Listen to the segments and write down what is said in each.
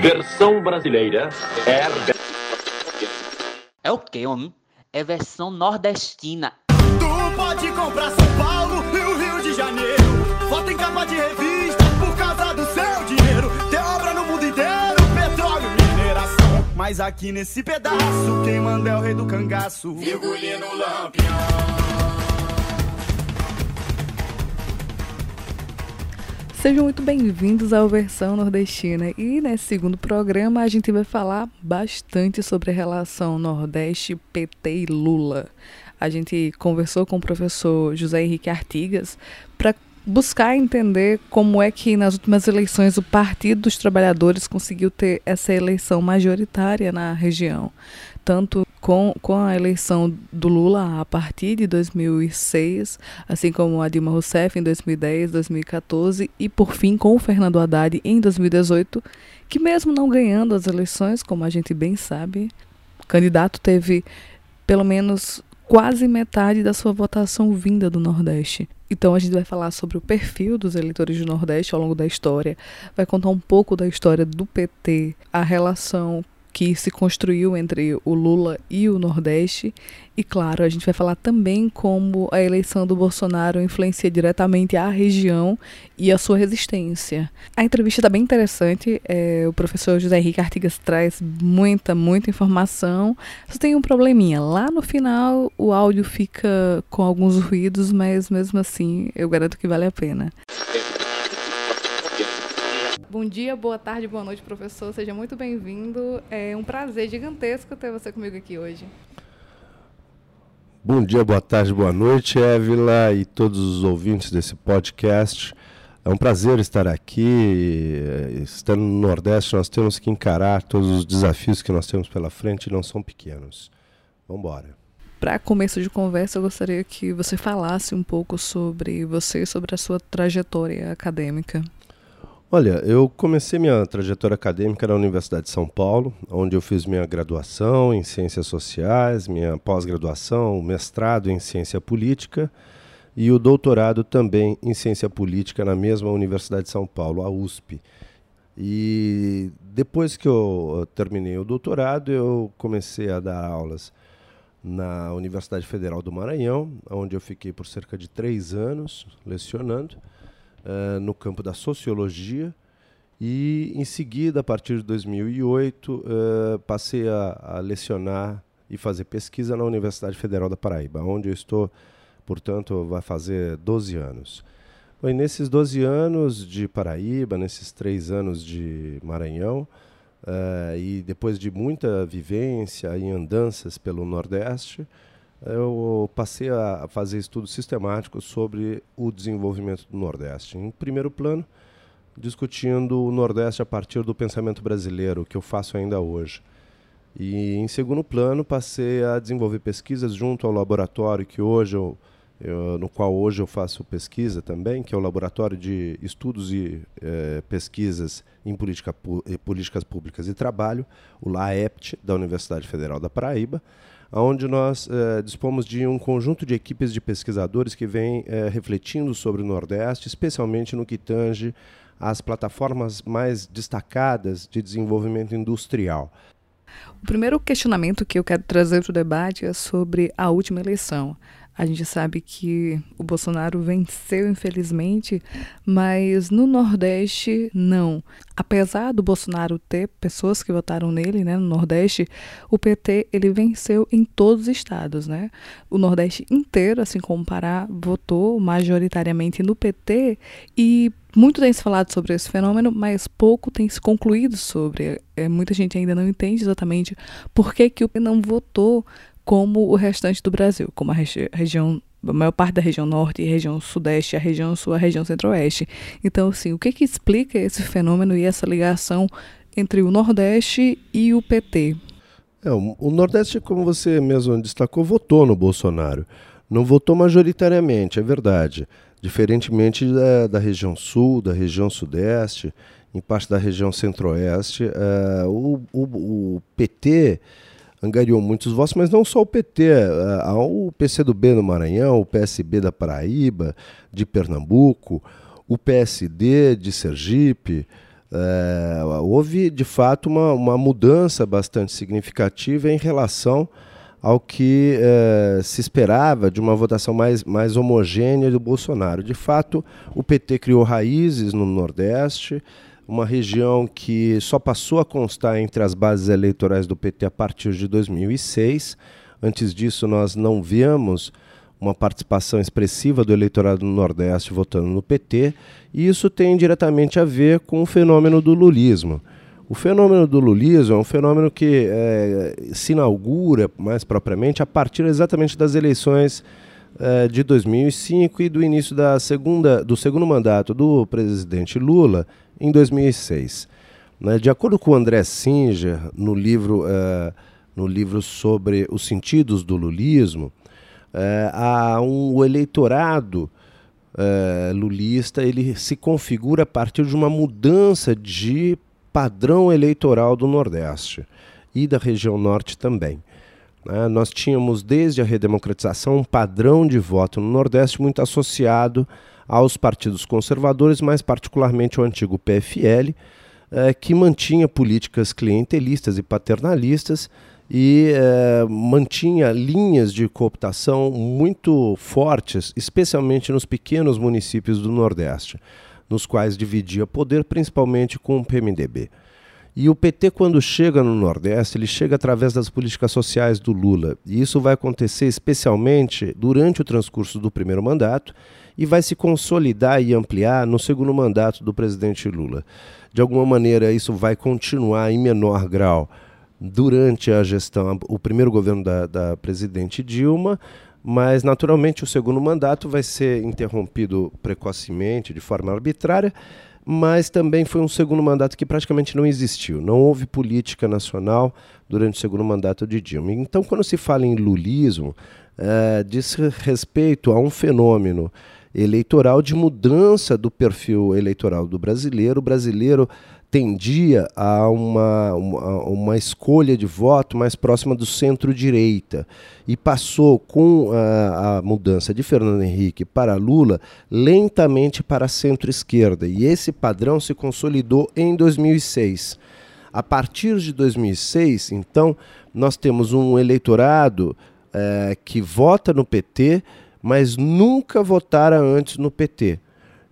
Versão brasileira é. É o que, homem? É versão nordestina. Tu pode comprar São Paulo e o Rio de Janeiro. Foto em capa de revista por causa do seu dinheiro. Tem obra no mundo inteiro, petróleo, mineração. Mas aqui nesse pedaço, quem manda é o rei do cangaço. Virgulino Lampião. Sejam muito bem-vindos ao Versão Nordestina. E nesse segundo programa a gente vai falar bastante sobre a relação Nordeste, PT e Lula. A gente conversou com o professor José Henrique Artigas para buscar entender como é que nas últimas eleições o Partido dos Trabalhadores conseguiu ter essa eleição majoritária na região tanto com, com a eleição do Lula a partir de 2006, assim como a Dilma Rousseff em 2010, 2014 e por fim com o Fernando Haddad em 2018, que mesmo não ganhando as eleições, como a gente bem sabe, o candidato teve pelo menos quase metade da sua votação vinda do Nordeste. Então a gente vai falar sobre o perfil dos eleitores do Nordeste ao longo da história, vai contar um pouco da história do PT, a relação que se construiu entre o Lula e o Nordeste. E claro, a gente vai falar também como a eleição do Bolsonaro influencia diretamente a região e a sua resistência. A entrevista está bem interessante. É, o professor José Henrique Artigas traz muita, muita informação. Só tem um probleminha. Lá no final o áudio fica com alguns ruídos, mas mesmo assim eu garanto que vale a pena. Bom dia, boa tarde, boa noite, professor. Seja muito bem-vindo. É um prazer gigantesco ter você comigo aqui hoje. Bom dia, boa tarde, boa noite, Évila e todos os ouvintes desse podcast. É um prazer estar aqui. Estando no Nordeste, nós temos que encarar todos os desafios que nós temos pela frente e não são pequenos. Vamos embora. Para começo de conversa, eu gostaria que você falasse um pouco sobre você, sobre a sua trajetória acadêmica. Olha, eu comecei minha trajetória acadêmica na Universidade de São Paulo, onde eu fiz minha graduação em Ciências Sociais, minha pós-graduação, mestrado em Ciência Política e o doutorado também em Ciência Política na mesma Universidade de São Paulo, a USP. E depois que eu terminei o doutorado, eu comecei a dar aulas na Universidade Federal do Maranhão, onde eu fiquei por cerca de três anos lecionando uh, no campo da sociologia e, em seguida, a partir de 2008, uh, eh, passei a, a, lecionar e fazer pesquisa na Universidade Federal da Paraíba, onde eu estou, portanto, vai fazer 12 anos. E nesses 12 anos de Paraíba, nesses três anos de Maranhão, uh, e depois de muita vivência e andanças pelo Nordeste, eu passei a fazer estudos sistemáticos sobre o desenvolvimento do Nordeste. Em primeiro plano, discutindo o Nordeste a partir do pensamento brasileiro, que eu faço ainda hoje. E em segundo plano, passei a desenvolver pesquisas junto ao laboratório que hoje eu, eu, no qual hoje eu faço pesquisa também, que é o Laboratório de Estudos e eh, Pesquisas em Política, Políticas Públicas e Trabalho, o LAEPT, da Universidade Federal da Paraíba onde nós eh, dispomos de um conjunto de equipes de pesquisadores que vêm eh, refletindo sobre o Nordeste, especialmente no que tange às plataformas mais destacadas de desenvolvimento industrial. O primeiro questionamento que eu quero trazer para o debate é sobre a última eleição. A gente sabe que o Bolsonaro venceu, infelizmente, mas no Nordeste, não. Apesar do Bolsonaro ter pessoas que votaram nele, né, no Nordeste, o PT ele venceu em todos os estados, né? O Nordeste inteiro, assim como Pará, votou majoritariamente no PT e muito tem se falado sobre esse fenômeno, mas pouco tem se concluído sobre. É, muita gente ainda não entende exatamente por que, que o PT não votou como o restante do Brasil, como a regi região a maior parte da região norte, a região sudeste, a região sul, a região centro-oeste. Então, assim, o que que explica esse fenômeno e essa ligação entre o Nordeste e o PT? É, o Nordeste, como você mesmo destacou, votou no Bolsonaro. Não votou majoritariamente, é verdade. Diferentemente da, da região sul, da região sudeste, em parte da região centro-oeste, uh, o, o, o PT angariou muitos votos, mas não só o PT, é, há o PCdoB no Maranhão, o PSB da Paraíba, de Pernambuco, o PSD de Sergipe, é, houve de fato uma, uma mudança bastante significativa em relação ao que eh, se esperava de uma votação mais, mais homogênea do Bolsonaro. De fato, o PT criou raízes no Nordeste, uma região que só passou a constar entre as bases eleitorais do PT a partir de 2006. Antes disso, nós não víamos uma participação expressiva do eleitorado no Nordeste votando no PT, e isso tem diretamente a ver com o fenômeno do lulismo. O fenômeno do lulismo é um fenômeno que é, se inaugura, mais propriamente, a partir exatamente das eleições é, de 2005 e do início da segunda, do segundo mandato do presidente Lula em 2006. Né? De acordo com o André Singer, no livro, é, no livro sobre os sentidos do lulismo, há um, o eleitorado é, lulista ele se configura a partir de uma mudança de padrão eleitoral do Nordeste e da região Norte também. Né? Nós tínhamos, desde a redemocratização, um padrão de voto no Nordeste muito associado aos partidos conservadores, mais particularmente ao antigo PFL, eh, que mantinha políticas clientelistas e paternalistas e eh, mantinha linhas de cooptação muito fortes, especialmente nos pequenos municípios do Nordeste nos quais dividia poder, principalmente com o PMDB. E o PT, quando chega no Nordeste, ele chega através das políticas sociais do Lula. E isso vai acontecer especialmente durante o transcurso do primeiro mandato e vai se consolidar e ampliar no segundo mandato do presidente Lula. De alguma maneira, isso vai continuar em menor grau durante a gestão, o primeiro governo da, da presidente Dilma, mas naturalmente o segundo mandato vai ser interrompido precocemente, de forma arbitrária, mas também foi um segundo mandato que praticamente não existiu. Não houve política nacional durante o segundo mandato de Dilma. Então, quando se fala em lulismo, é, diz respeito a um fenômeno eleitoral de mudança do perfil eleitoral do brasileiro. O brasileiro tendia a uma, uma, uma, escolha de voto mais próxima do centro-direita e passou com a, a, mudança de Fernando Henrique para Lula lentamente para centro-esquerda e esse padrão se consolidou em 2006. A partir de 2006, então, nós temos um eleitorado é, que vota no PT, mas nunca votara antes no PT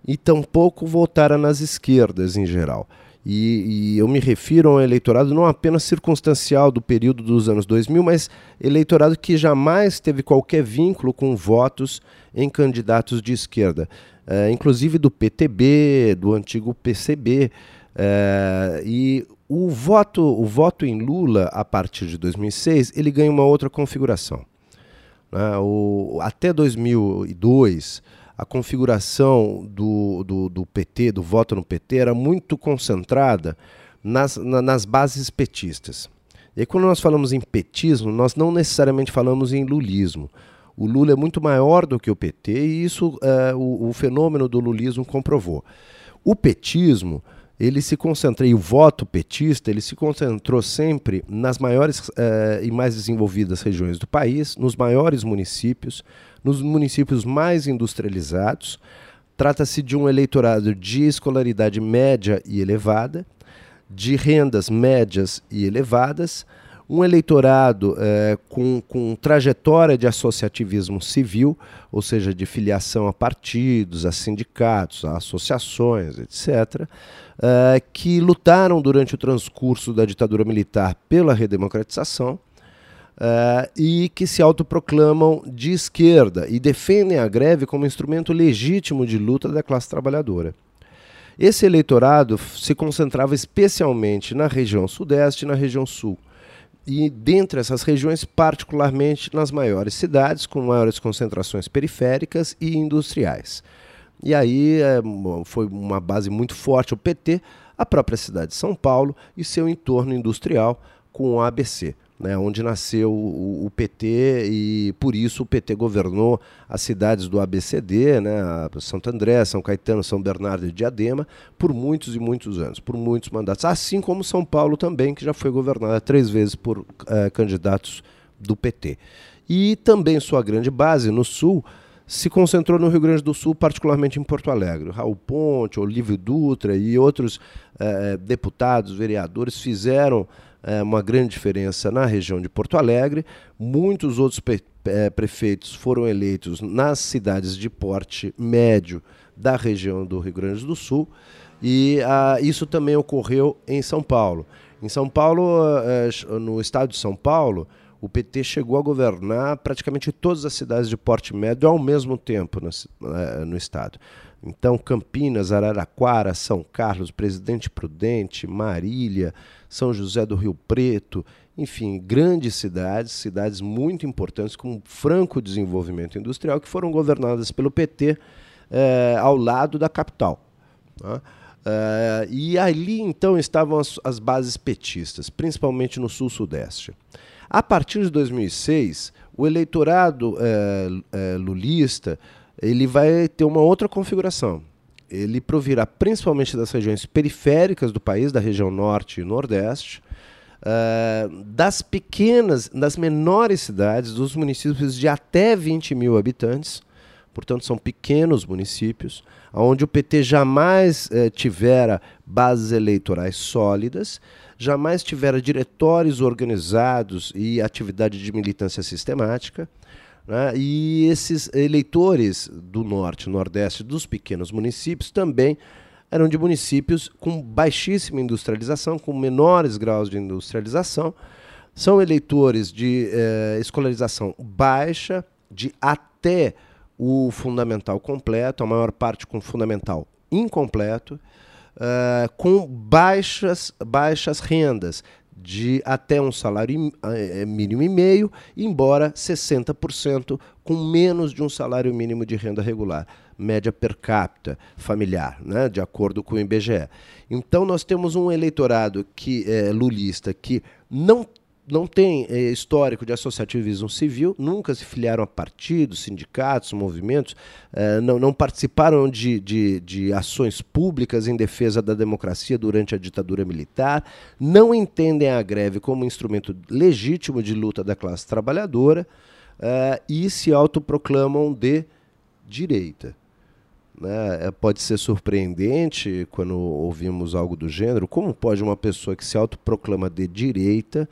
e tampouco votara nas esquerdas em geral. E, e, eu me refiro a um eleitorado não apenas circunstancial do período dos anos 2000, mas eleitorado que jamais teve qualquer vínculo com votos em candidatos de esquerda, é, inclusive do PTB, do antigo PCB. É, e o voto, o voto em Lula, a partir de 2006, ele ganha uma outra configuração. Né? O, até 2002 a configuração do, do, do, PT, do voto no PT, era muito concentrada nas, na, nas bases petistas. E aí, quando nós falamos em petismo, nós não necessariamente falamos em lulismo. O Lula é muito maior do que o PT e isso é, o, o fenômeno do lulismo comprovou. O petismo ele se concentra, e o voto petista, ele se concentrou sempre nas maiores eh, e mais desenvolvidas regiões do país, nos maiores municípios, nos municípios mais industrializados. Trata-se de um eleitorado de escolaridade média e elevada, de rendas médias e elevadas, um eleitorado é, com, com trajetória de associativismo civil, ou seja, de filiação a partidos, a sindicatos, a associações, etc., é, que lutaram durante o transcurso da ditadura militar pela redemocratização Uh, e que se autoproclamam de esquerda e defendem a greve como instrumento legítimo de luta da classe trabalhadora. Esse eleitorado se concentrava especialmente na região sudeste e na região sul. E dentre essas regiões, particularmente nas maiores cidades, com maiores concentrações periféricas e industriais. E aí é, foi uma base muito forte o PT, a própria cidade de São Paulo e seu entorno industrial com o ABC né, onde nasceu o, o, PT e por isso o PT governou as cidades do ABCD, né, Santo André, São Caetano, São Bernardo e Diadema, por muitos e muitos anos, por muitos mandatos. Assim como São Paulo também, que já foi governada três vezes por uh, candidatos do PT. E também sua grande base no Sul se concentrou no Rio Grande do Sul, particularmente em Porto Alegre. Raul Ponte, Olívio Dutra e outros eh, deputados, vereadores fizeram eh, uma grande diferença na região de Porto Alegre. Muitos outros eh, prefeitos foram eleitos nas cidades de porte médio da região do Rio Grande do Sul. E ah, isso também ocorreu em São Paulo. Em São Paulo, no estado de São Paulo, o PT chegou a governar praticamente todas as cidades de porte médio ao mesmo tempo no, eh, no estado. Então, Campinas, Araraquara, São Carlos, Presidente Prudente, Marília, São José do Rio Preto, enfim, grandes cidades, cidades muito importantes com franco desenvolvimento industrial que foram governadas pelo PT eh, ao lado da capital. Tá? Uh, e ali então estavam as, as bases petistas, principalmente no sul-sudeste. A partir de 2006, o eleitorado é, é, lulista ele vai ter uma outra configuração. Ele provirá principalmente das regiões periféricas do país, da região norte e nordeste, é, das pequenas, das menores cidades, dos municípios de até 20 mil habitantes, portanto são pequenos municípios, onde o PT jamais eh, tivera bases eleitorais sólidas, jamais tivera diretórios organizados e atividade de militância sistemática. Né? E esses eleitores do norte, nordeste, dos pequenos municípios também eram de municípios com baixíssima industrialização, com menores graus de industrialização. São eleitores de eh, escolarização baixa, de até o fundamental completo, a maior parte com fundamental incompleto, uh, com baixas, baixas rendas, de até um salário eh, mínimo e meio, embora 60% com menos de um salário mínimo de renda regular, média per capita familiar, né, de acordo com o IBGE. Então nós temos um eleitorado que é lulista que não não tem é, histórico de associativismo civil, nunca se filiaram a partidos, sindicatos, movimentos, é, não, não, participaram de, de, de, ações públicas em defesa da democracia durante a ditadura militar, não entendem a greve como instrumento legítimo de luta da classe trabalhadora é, e se autoproclamam de direita. Né? Pode ser surpreendente quando ouvimos algo do gênero. Como pode uma pessoa que se autoproclama de direita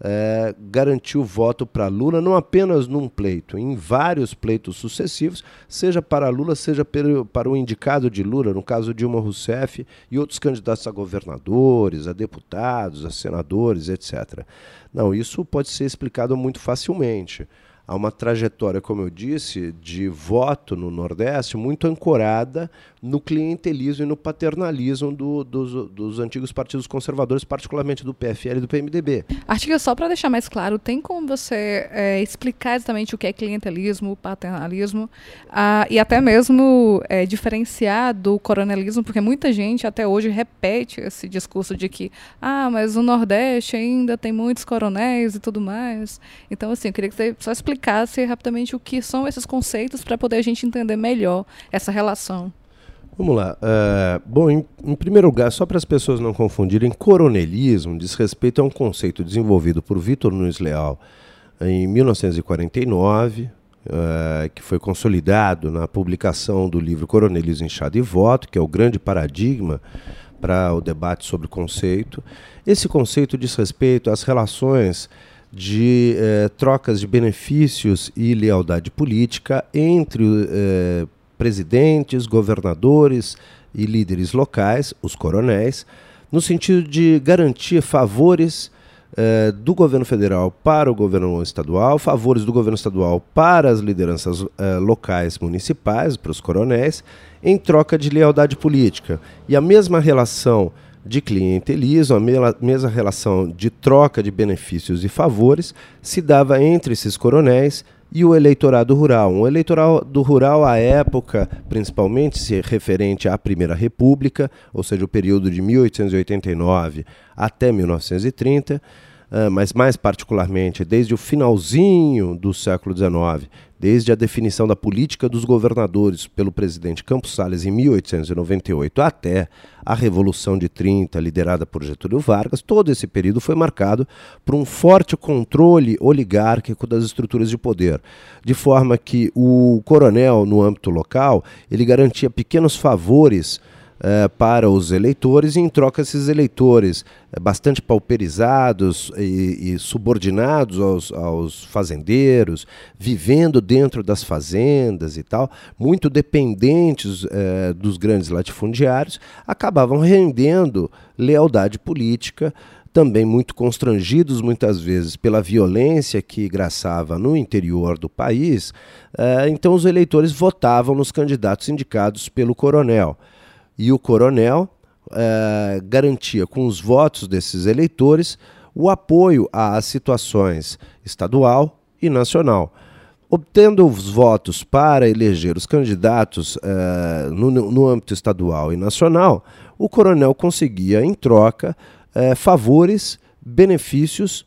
é, garantiu voto para Lula, não apenas num pleito, em vários pleitos sucessivos, seja para Lula, seja para o indicado de Lula, no caso Dilma Rousseff e outros candidatos a governadores, a deputados, a senadores, etc. Não, isso pode ser explicado muito facilmente há uma trajetória, como eu disse, de voto no Nordeste muito ancorada no clientelismo e no paternalismo do, dos, dos, antigos partidos conservadores, particularmente do PFL e do PMDB. Artigo, só para deixar mais claro, tem como você é, explicar exatamente o que é clientelismo, paternalismo, ah, e até mesmo é, diferenciar do coronelismo, porque muita gente até hoje repete esse discurso de que, ah, mas o Nordeste ainda tem muitos coronéis e tudo mais. Então, assim, eu queria que você só explicasse rapidamente o que são esses conceitos para poder a gente entender melhor essa relação. Vamos lá. Uh, bom, em, em, primeiro lugar, só para as pessoas não confundirem, coronelismo diz respeito a um conceito desenvolvido por Vitor Nunes Leal em 1949, uh, eh, que foi consolidado na publicação do livro Coronelismo, Inchado e Voto, que é o grande paradigma para o debate sobre o conceito. Esse conceito diz respeito às relações de eh, trocas de benefícios e lealdade política entre eh, presidentes, governadores e líderes locais, os coronéis, no sentido de garantir favores eh, do governo federal para o governo estadual, favores do governo estadual para as lideranças eh, locais municipais, para os coronéis, em troca de lealdade política. E a mesma relação de clientelismo, a mesma relação de troca de benefícios e favores se dava entre esses coronéis e o eleitorado rural. Um eleitorado rural à época, principalmente se referente à Primeira República, ou seja, o período de 1889 até 1930, uh, uh, mas mais particularmente desde o finalzinho do século XIX, desde a definição da política dos governadores pelo presidente Campos Salles em 1898 até a Revolução de 30, liderada por Getúlio Vargas, todo esse período foi marcado por um forte controle oligárquico das estruturas de poder, de forma que o coronel, no âmbito local, ele garantia pequenos favores eh, para os eleitores, e em troca esses eleitores eh, bastante pauperizados e, e subordinados aos, aos, fazendeiros, vivendo dentro das fazendas e tal, muito dependentes eh, dos grandes latifundiários, acabavam rendendo lealdade política também muito constrangidos muitas vezes pela violência que graçava no interior do país, então os eleitores votavam nos candidatos indicados pelo coronel e o coronel é, garantia com os votos desses eleitores o apoio às situações estadual e nacional. Obtendo os votos para eleger os candidatos é, no, no, âmbito estadual e nacional, o coronel conseguia, em troca, é, favores, benefícios,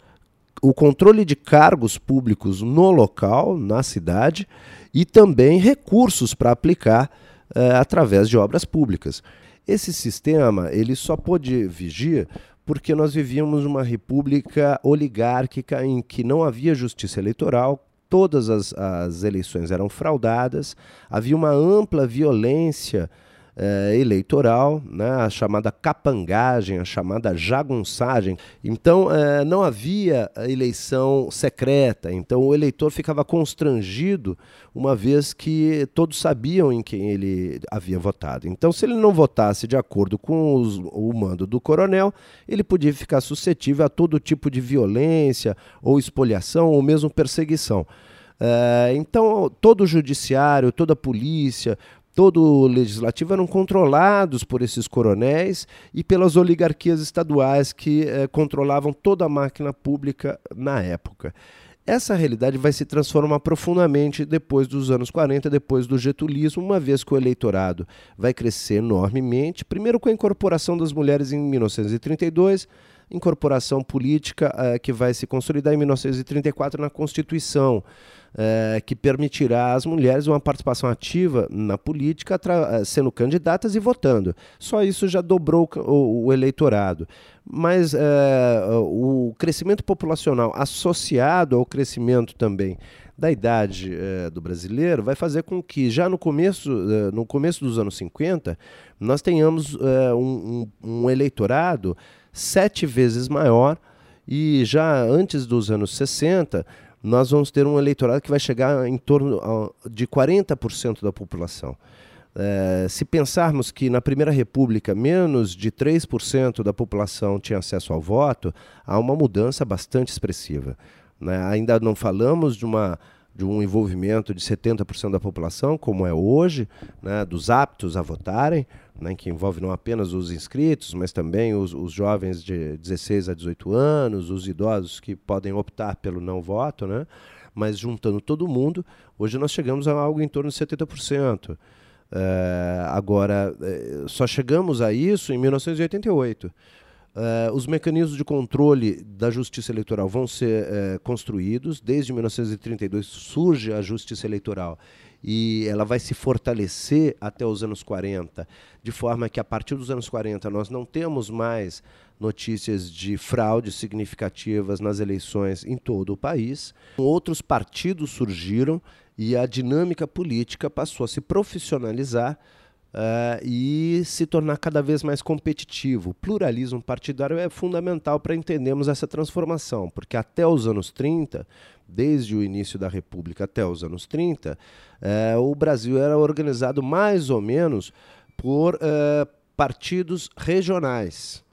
o controle de cargos públicos no local, na cidade, e também recursos para aplicar uh, através de obras públicas. Esse sistema ele só pôde vigir porque nós vivíamos uma república oligárquica em que não havia justiça eleitoral, todas as, as eleições eram fraudadas, havia uma ampla violência eh, eleitoral, né, a chamada capangagem, a chamada jagunçagem. Então, eh, não havia eleição secreta, então o eleitor ficava constrangido, uma vez que todos sabiam em quem ele havia votado. Então, se ele não votasse de acordo com os, o mando do coronel, ele podia ficar suscetível a todo tipo de violência, ou expoliação, ou mesmo perseguição. Uh, então, todo o judiciário, toda a polícia, todo o legislativo eram controlados por esses coronéis e pelas oligarquias estaduais que eh, controlavam toda a máquina pública na época. Essa realidade vai se transformar profundamente depois dos anos 40, depois do getulismo, uma vez que o eleitorado vai crescer enormemente, primeiro com a incorporação das mulheres em 1932, incorporação política eh, que vai se consolidar em 1934 na Constituição é, que permitirá às mulheres uma participação ativa na política, eh, sendo candidatas e votando. Só isso já dobrou o, o eleitorado. Mas é, o crescimento populacional associado ao crescimento também da idade do brasileiro vai fazer com que já no começo, no começo dos anos 50 nós tenhamos um, um eleitorado sete vezes maior e já antes dos anos 60 nós vamos ter um eleitorado que vai chegar em torno de 40% da população. É, se pensarmos que na Primeira República menos de 3% da população tinha acesso ao voto, há uma mudança bastante expressiva. Né? Ainda não falamos de uma de um envolvimento de 70% da população, como é hoje, né, dos aptos a votarem, né, que envolve não apenas os inscritos, mas também os, os, jovens de 16 a 18 anos, os idosos que podem optar pelo não voto, né, mas juntando todo mundo, hoje nós chegamos a algo em torno de 70%. É, agora, é, só chegamos a isso em 1988. Uh, os mecanismos de controle da justiça eleitoral vão ser uh, construídos. Desde 1932 surge a justiça eleitoral e ela vai se fortalecer até os anos 40, de forma que a partir dos anos 40 nós não temos mais notícias de fraudes significativas nas eleições em todo o país. Outros partidos surgiram e a dinâmica política passou a se profissionalizar Uh, e se tornar cada vez mais competitivo. O pluralismo partidário é fundamental para entendermos essa transformação, porque até os anos 30, desde o início da República até os anos 30, uh, eh, o Brasil era organizado mais ou menos por uh, partidos regionais.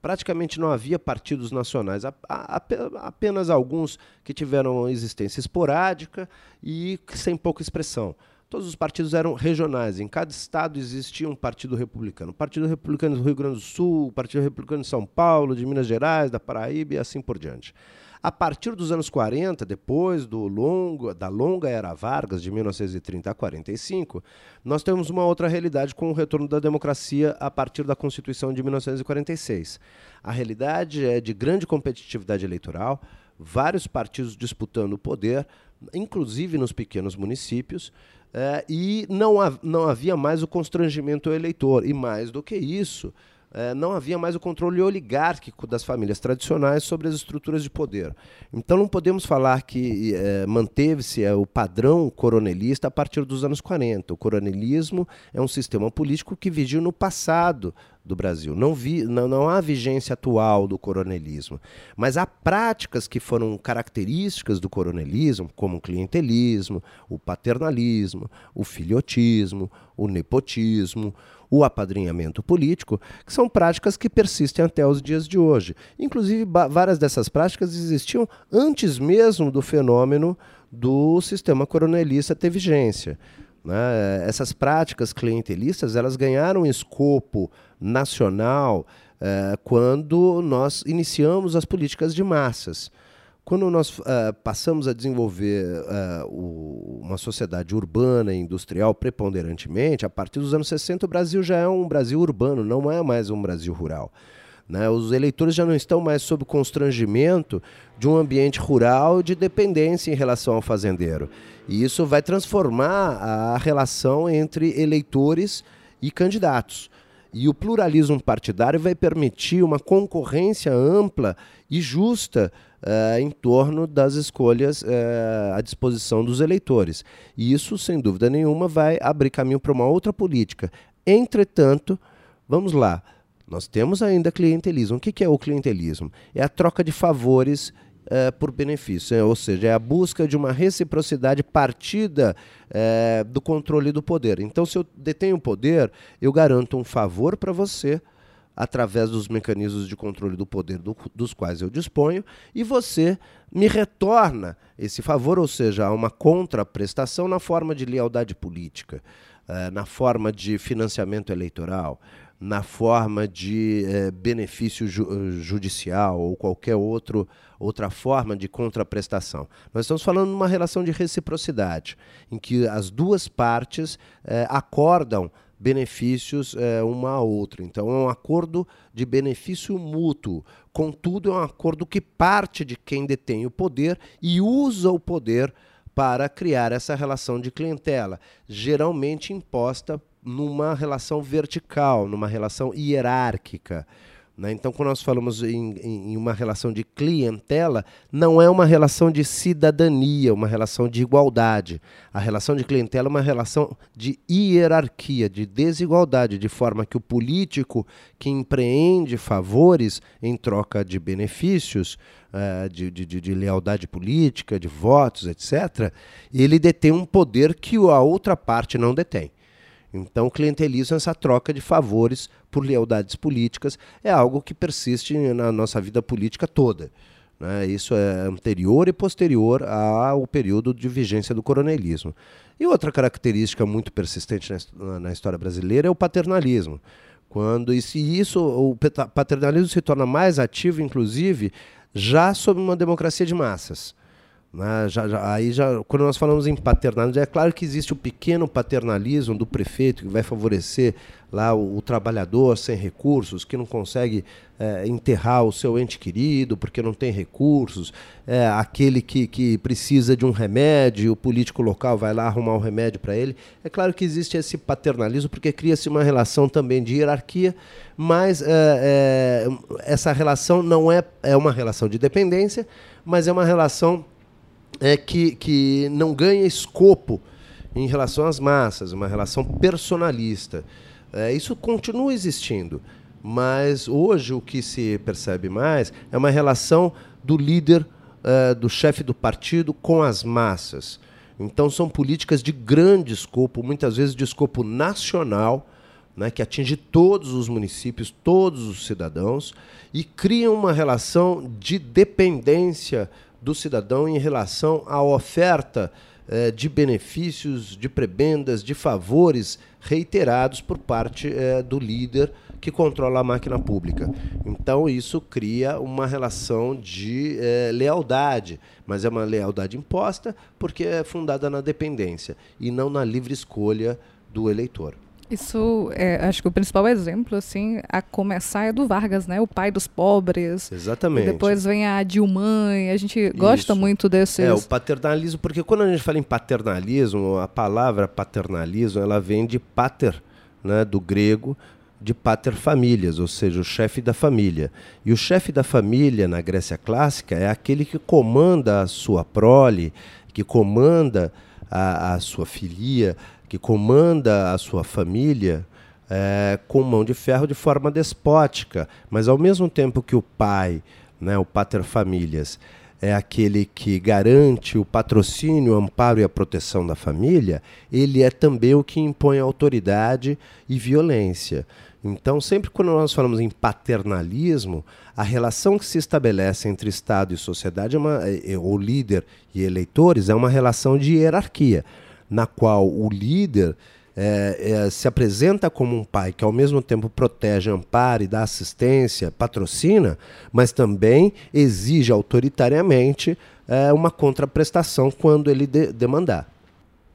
Praticamente não havia partidos nacionais, apenas alguns que tiveram existência esporádica e sem pouca expressão. Todos os partidos eram regionais. Em cada estado existia um partido republicano. Partido Republicano do Rio Grande do Sul, Partido Republicano de São Paulo, de Minas Gerais, da Paraíba e assim por diante. A partir dos anos 40, depois do longo, da longa era Vargas, de 1930 a 45, nós temos uma outra realidade com o retorno da democracia a partir da Constituição de 1946. A realidade é de grande competitividade eleitoral, vários partidos disputando o poder, inclusive nos pequenos municípios, e não, não havia mais o constrangimento ao eleitor. E mais do que isso, é, não havia mais o controle oligárquico das famílias tradicionais sobre as estruturas de poder. Então não podemos falar que é, manteve-se é, o padrão coronelista a partir dos anos 40. O coronelismo é um sistema político que vigiu no passado do Brasil. Não, vi, não, não há vigência atual do coronelismo, mas há práticas que foram características do coronelismo, como o clientelismo, o paternalismo, o filhotismo, o nepotismo, o apadrinhamento político, que são práticas que persistem até os dias de hoje. Inclusive, várias dessas práticas existiam antes mesmo do fenômeno do sistema coronelista ter vigência. Né? Essas práticas clientelistas elas ganharam escopo nacional eh, quando nós iniciamos as políticas de massas. Quando nós uh, passamos a desenvolver uh, o, uma sociedade urbana e industrial preponderantemente, a partir dos anos 60 o Brasil já é um Brasil urbano, não é mais um Brasil rural. Né? Os eleitores já não estão mais sob constrangimento de um ambiente rural de dependência em relação ao fazendeiro. E isso vai transformar a relação entre eleitores e candidatos. E o pluralismo partidário vai permitir uma concorrência ampla e justa uh, em torno das escolhas uh, à disposição dos eleitores. E isso, sem dúvida nenhuma, vai abrir caminho para uma outra política. Entretanto, vamos lá, nós temos ainda clientelismo. O que é o clientelismo? É a troca de favores Uh, por benefício, é, ou seja, é a busca de uma reciprocidade partida uh, do controle do poder. Então, se eu detenho o poder, eu garanto um favor para você através dos mecanismos de controle do poder do, dos quais eu disponho, e você me retorna esse favor, ou seja, uma contraprestação na forma de lealdade política, eh, na forma de financiamento eleitoral, na forma de eh, benefício ju judicial ou qualquer outro, outra forma de contraprestação. Nós estamos falando de uma relação de reciprocidade, em que as duas partes eh, acordam benefícios é, uma a outra. Então é um acordo de benefício mútuo. Contudo, é um acordo que parte de quem detém o poder e usa o poder para criar essa relação de clientela, geralmente imposta numa relação vertical, numa relação hierárquica. Né? Então, quando nós falamos em, em, uma relação de clientela, não é uma relação de cidadania, uma relação de igualdade. A relação de clientela é uma relação de hierarquia, de desigualdade, de forma que o político que empreende favores em troca de benefícios, uh, de, de, de lealdade política, de votos, etc., ele detém um poder que a outra parte não detém. Então, o clientelismo, essa troca de favores por lealdades políticas, é algo que persiste na nossa vida política toda. Né? Isso é anterior e posterior ao período de vigência do coronelismo. E outra característica muito persistente na, história brasileira é o paternalismo. Quando isso, isso, o paternalismo se torna mais ativo, inclusive, já sob uma democracia de massas. Né? Já, já, aí já, quando nós falamos em paternalismo, é claro que existe o pequeno paternalismo do prefeito que vai favorecer lá o, o trabalhador sem recursos, que não consegue é, enterrar o seu ente querido porque não tem recursos, é, aquele que, que precisa de um remédio, o político local vai lá arrumar um remédio para ele. É claro que existe esse paternalismo porque cria-se uma relação também de hierarquia, mas é, é essa relação não é, é uma relação de dependência, mas é uma relação é que, que não ganha escopo em relação às massas, uma relação personalista. É, isso continua existindo, mas hoje o que se percebe mais é uma relação do líder, é, do chefe do partido com as massas. Então são políticas de grande escopo, muitas vezes de escopo nacional, né, que atinge todos os municípios, todos os cidadãos, e criam uma relação de dependência do cidadão em relação à oferta eh, de benefícios, de prebendas, de favores reiterados por parte eh, do líder que controla a máquina pública. Então, isso cria uma relação de é, lealdade, mas é uma lealdade imposta porque é fundada na dependência e não na livre escolha do eleitor. Isso, é, acho que o principal exemplo, assim, a começar é do Vargas, né? O pai dos pobres. Exatamente. E depois vem a Dilma, a gente gosta Isso. muito desses... É, o paternalismo, porque quando a gente fala em paternalismo, a palavra paternalismo, ela vem de pater, né, do grego, de pater famílias, ou seja, o chefe da família. E o chefe da família na Grécia clássica é aquele que comanda a sua prole, que comanda a, a sua filia, que comanda a sua família é, com mão de ferro de forma despótica, mas ao mesmo tempo que o pai, né, o pater famílias, é aquele que garante o patrocínio, o amparo e a proteção da família, ele é também o que impõe autoridade e violência. Então, sempre quando nós falamos em paternalismo, a relação que se estabelece entre Estado e sociedade, é uma, ou líder e eleitores, é uma relação de hierarquia na qual o líder é, é, se apresenta como um pai que ao mesmo tempo protege, ampara e dá assistência, patrocina, mas também exige autoritariamente é, uma contraprestação quando ele de demandar.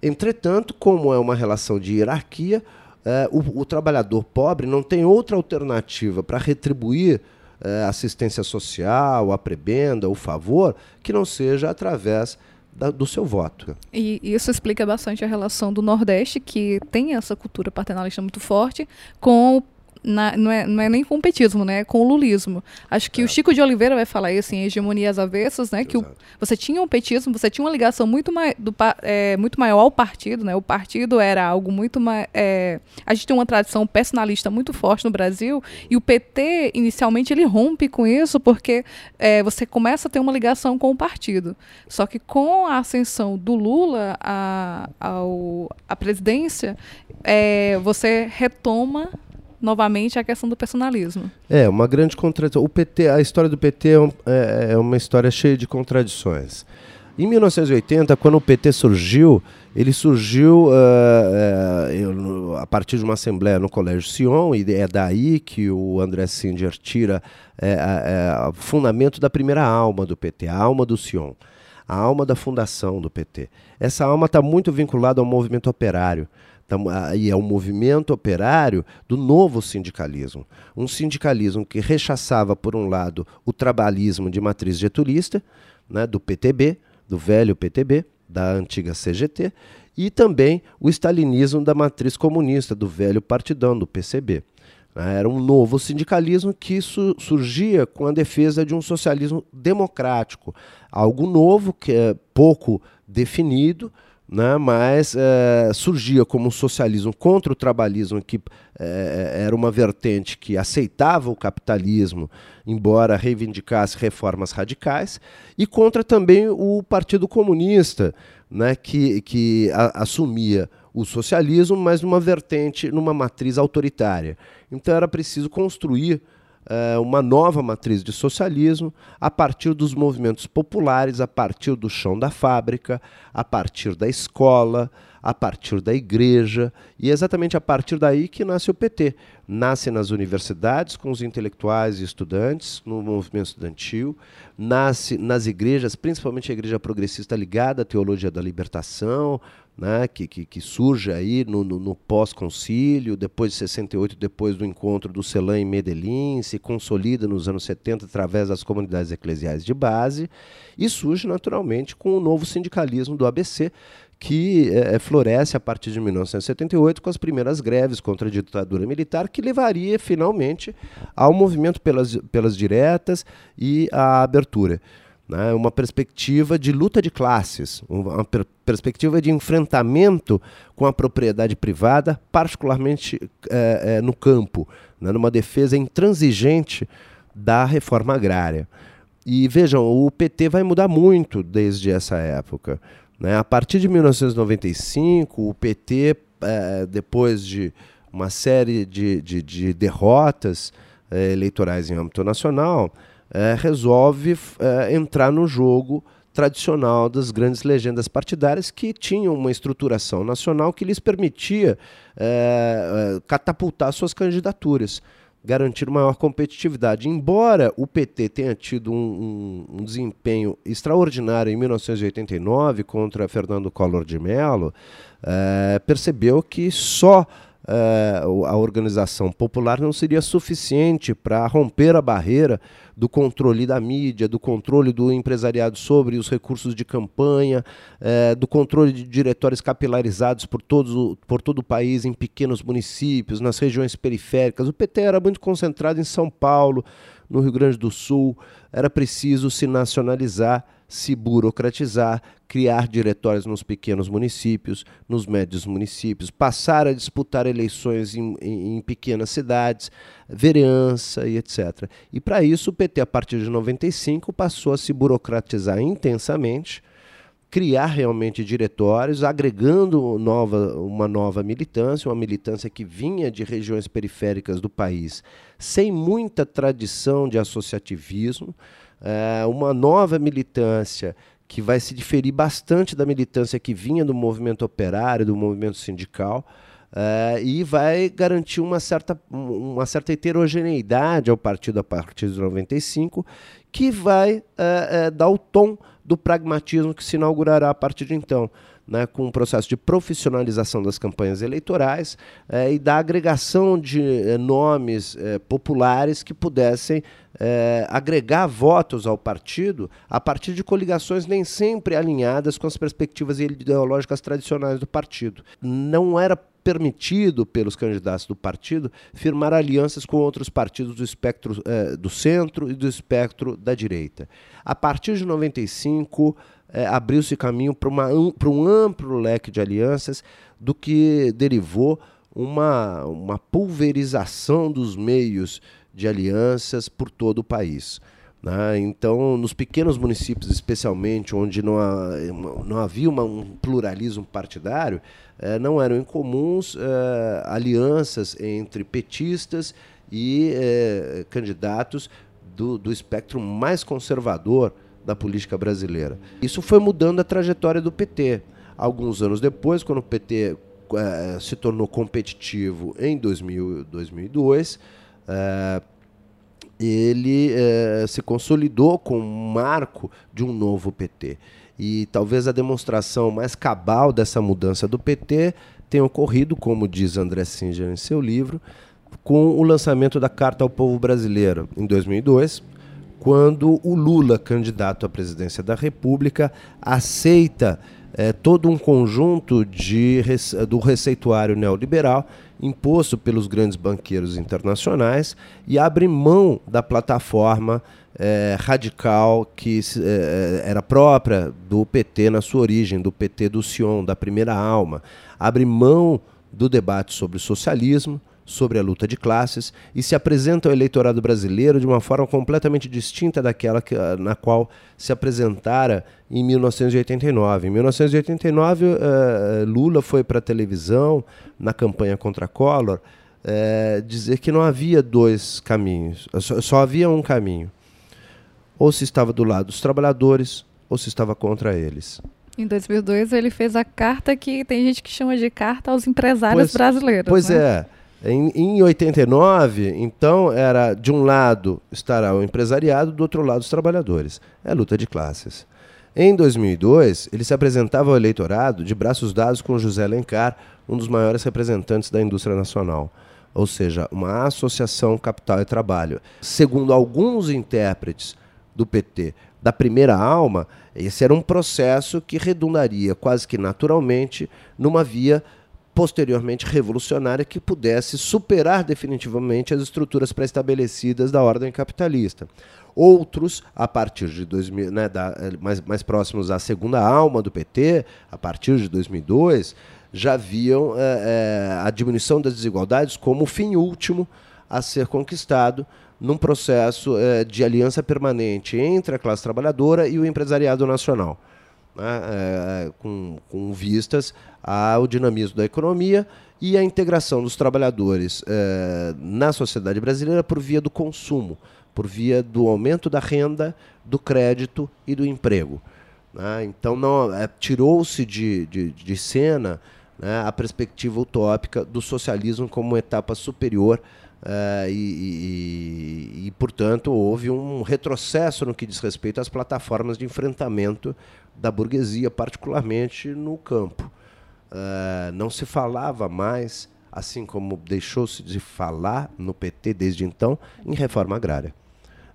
Entretanto, como é uma relação de hierarquia, é, o, o, trabalhador pobre não tem outra alternativa para retribuir é, assistência social, a prebenda, o favor, que não seja através da, do seu voto. E isso explica bastante a relação do Nordeste, que tem essa cultura paternalista muito forte, com na, não, é, não é nem com o petismo, né? É com o lulismo. Acho que é. o Chico de Oliveira vai falar isso em Hegemonias Avessas, né? Exato. Que o, você tinha um petismo, você tinha uma ligação muito, mai, do, é, muito maior ao partido, né? O partido era algo muito mais... É, a gente tem uma tradição personalista muito forte no Brasil e o PT, inicialmente, ele rompe com isso porque é, você começa a ter uma ligação com o partido. Só que com a ascensão do Lula à, ao, à presidência, é, você retoma novamente a questão do personalismo. É, uma grande contradição. O PT, a história do PT é, um, é, é, uma história cheia de contradições. Em 1980, quando o PT surgiu, ele surgiu uh, uh, a partir de uma assembleia no Colégio Sion, e é daí que o André Singer tira uh, o fundamento da primeira alma do PT, a alma do Sion, a alma da fundação do PT. Essa alma está muito vinculada ao movimento operário e é um movimento operário do novo sindicalismo. Um sindicalismo que rechaçava, por um lado, o trabalhismo de matriz getulista, né, do PTB, do velho PTB, da antiga CGT, e também o stalinismo da matriz comunista, do velho partidão, do PCB. Né. Era um novo sindicalismo que su surgia com a defesa de um socialismo democrático, algo novo que é pouco definido, né, mas é, surgia como um socialismo contra o trabalhismo, que é, era uma vertente que aceitava o capitalismo, embora reivindicasse reformas radicais, e contra também o Partido Comunista, né, que, que a, assumia o socialismo, mas numa vertente, numa matriz autoritária. Então era preciso construir uh, uma nova matriz de socialismo a partir dos movimentos populares, a partir do chão da fábrica, a partir da escola, a partir da igreja, e é exatamente a partir daí que nasce o PT. Nasce nas universidades, com os intelectuais e estudantes, no movimento estudantil, nasce nas igrejas, principalmente a igreja progressista ligada à teologia da libertação, né, que, que, que, surge aí no, no, no pós-concílio, depois de 68, depois do encontro do Celan em Medellín, se consolida nos anos 70 através das comunidades eclesiais de base, e surge naturalmente com o novo sindicalismo do ABC, que é, floresce a partir de 1978 com as primeiras greves contra a ditadura militar, que levaria finalmente ao movimento pelas, pelas diretas e à abertura né, uma perspectiva de luta de classes, uma per perspectiva de enfrentamento com a propriedade privada, particularmente é, é, no campo, né, numa defesa intransigente da reforma agrária. E vejam, o PT vai mudar muito desde essa época. Né? A partir de 1995, o PT, é, depois de uma série de, de, de derrotas é, eleitorais em âmbito nacional, é, resolve é, entrar no jogo tradicional das grandes legendas partidárias que tinham uma estruturação nacional que lhes permitia é, é catapultar suas candidaturas. garantir maior competitividade. Embora o PT tenha tido um, um, um desempenho extraordinário em 1989 contra Fernando Collor de Mello, é, percebeu que só é, a organização popular não seria suficiente para romper a barreira do controle da mídia, do controle do empresariado sobre os recursos de campanha, é, do controle de diretórios capilarizados por, todos, por todo o país, em pequenos municípios, nas regiões periféricas. O PT era muito concentrado em São Paulo, no Rio Grande do Sul. Era preciso se nacionalizar se burocratizar, criar diretórios nos pequenos municípios, nos médios municípios, passar a disputar eleições em, em, em pequenas cidades, vereança e etc. E para isso o PT, a partir de 95, passou a se burocratizar intensamente, criar realmente diretórios, agregando nova, uma nova militância, uma militância que vinha de regiões periféricas do país, sem muita tradição de associativismo, é, uma nova militância que vai se diferir bastante da militância que vinha do movimento operário, do movimento sindical, é, e vai garantir uma certa, uma certa heterogeneidade ao partido a partir de 95, que vai é, dar o tom do pragmatismo que se inaugurará a partir de então né, com um processo de profissionalização das campanhas eleitorais eh, e da agregação de eh, nomes eh, populares que pudessem agregar votos ao partido a partir de coligações nem sempre alinhadas com as perspectivas ideológicas tradicionais do partido. Não era permitido pelos candidatos do partido firmar alianças com outros partidos do espectro do centro e do espectro da direita. A partir de 95, é, abriu-se caminho para um amplo leque de alianças, do que derivou uma, uma pulverização dos meios de alianças por todo o país. Né? Então, nos pequenos municípios, especialmente, onde não, há, não havia uma, um pluralismo partidário, eh, não eram incomuns eh, alianças entre petistas e eh, candidatos do, do espectro mais conservador da política brasileira. Isso foi mudando a trajetória do PT. Alguns anos depois, quando o PT é, se tornou competitivo em 2000, 2002, é, ele é, se consolidou com um marco de um novo PT. E talvez a demonstração mais cabal dessa mudança do PT tenha ocorrido, como diz André Singer em seu livro, com o lançamento da Carta ao Povo Brasileiro em 2002, quando o Lula, candidato à presidência da República, aceita é, todo um conjunto de, do receituário neoliberal imposto pelos grandes banqueiros internacionais e abre mão da plataforma é, radical que é, era própria do PT na sua origem, do PT do Sion, da primeira alma. Abre mão do debate sobre socialismo, sobre a luta de classes e se apresenta ao eleitorado brasileiro de uma forma completamente distinta daquela que, ah, na qual se apresentara em 1989. Em 1989, uh, eh, Lula foi para a televisão, na campanha contra Collor, uh, dizer que não havia dois caminhos, só, só havia um caminho. Ou se estava do lado dos trabalhadores, ou se estava contra eles. Em 2002 ele fez a carta que tem gente que chama de carta aos empresários pois, brasileiros. Pois né? é. Em, em 89, então, era de um lado estará o empresariado, do outro lado os trabalhadores. É luta de classes. Em 2002, ele se apresentava ao eleitorado de braços dados com José Alencar, um dos maiores representantes da indústria nacional. Ou seja, uma associação capital e trabalho. Segundo alguns intérpretes do PT da primeira alma, esse era um processo que redundaria quase que naturalmente numa via posteriormente revolucionária que pudesse superar definitivamente as estruturas pré-estabelecidas da ordem capitalista. Outros, a partir de 2000, né, da, mais, mais próximos à segunda alma do PT, a partir de 2002, já viam é, é, a diminuição das desigualdades como o fim último a ser conquistado num processo é, de aliança permanente entre a classe trabalhadora e o empresariado nacional né, é, com, com, vistas ao dinamismo da economia e à integração dos trabalhadores é, na sociedade brasileira por via do consumo, por via do aumento da renda, do crédito e do emprego. Né? Então não é, tirou-se de, de, de, cena né, a perspectiva utópica do socialismo como etapa superior e, e, e, portanto, houve um retrocesso no que diz respeito às plataformas de enfrentamento da burguesia, particularmente no campo. Uh, não se falava mais, assim como deixou-se de falar no PT desde então, em reforma agrária.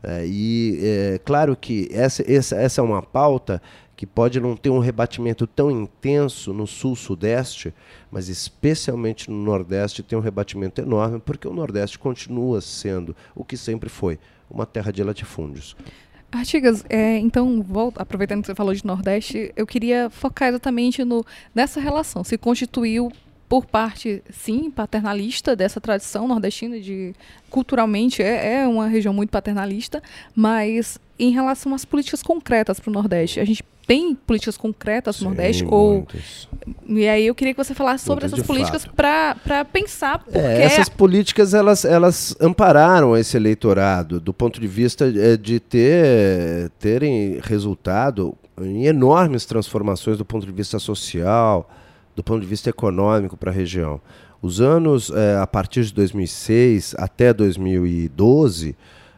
Uh, e é claro que essa, essa, essa é uma pauta que pode não ter um rebatimento tão intenso no sul-sudeste, mas especialmente no Nordeste tem um rebatimento enorme, porque o Nordeste continua sendo o que sempre foi, uma terra de latifúndios. Artigas, é, então, volta, aproveitando que você falou de Nordeste, eu queria focar exatamente no, nessa relação. Se constituiu por parte, sim, paternalista dessa tradição nordestina de culturalmente é, é uma região muito paternalista, mas em relação às políticas concretas para o Nordeste, a gente tem políticas concretas no Nordeste? Ou... E aí eu queria que você falasse sobre essas políticas para pensar porque... É, essas políticas, elas, elas ampararam esse eleitorado do ponto de vista é, de ter, terem resultado em enormes transformações do ponto de vista social, do ponto de vista econômico para a região. Os anos, é, a partir de 2006 até 2012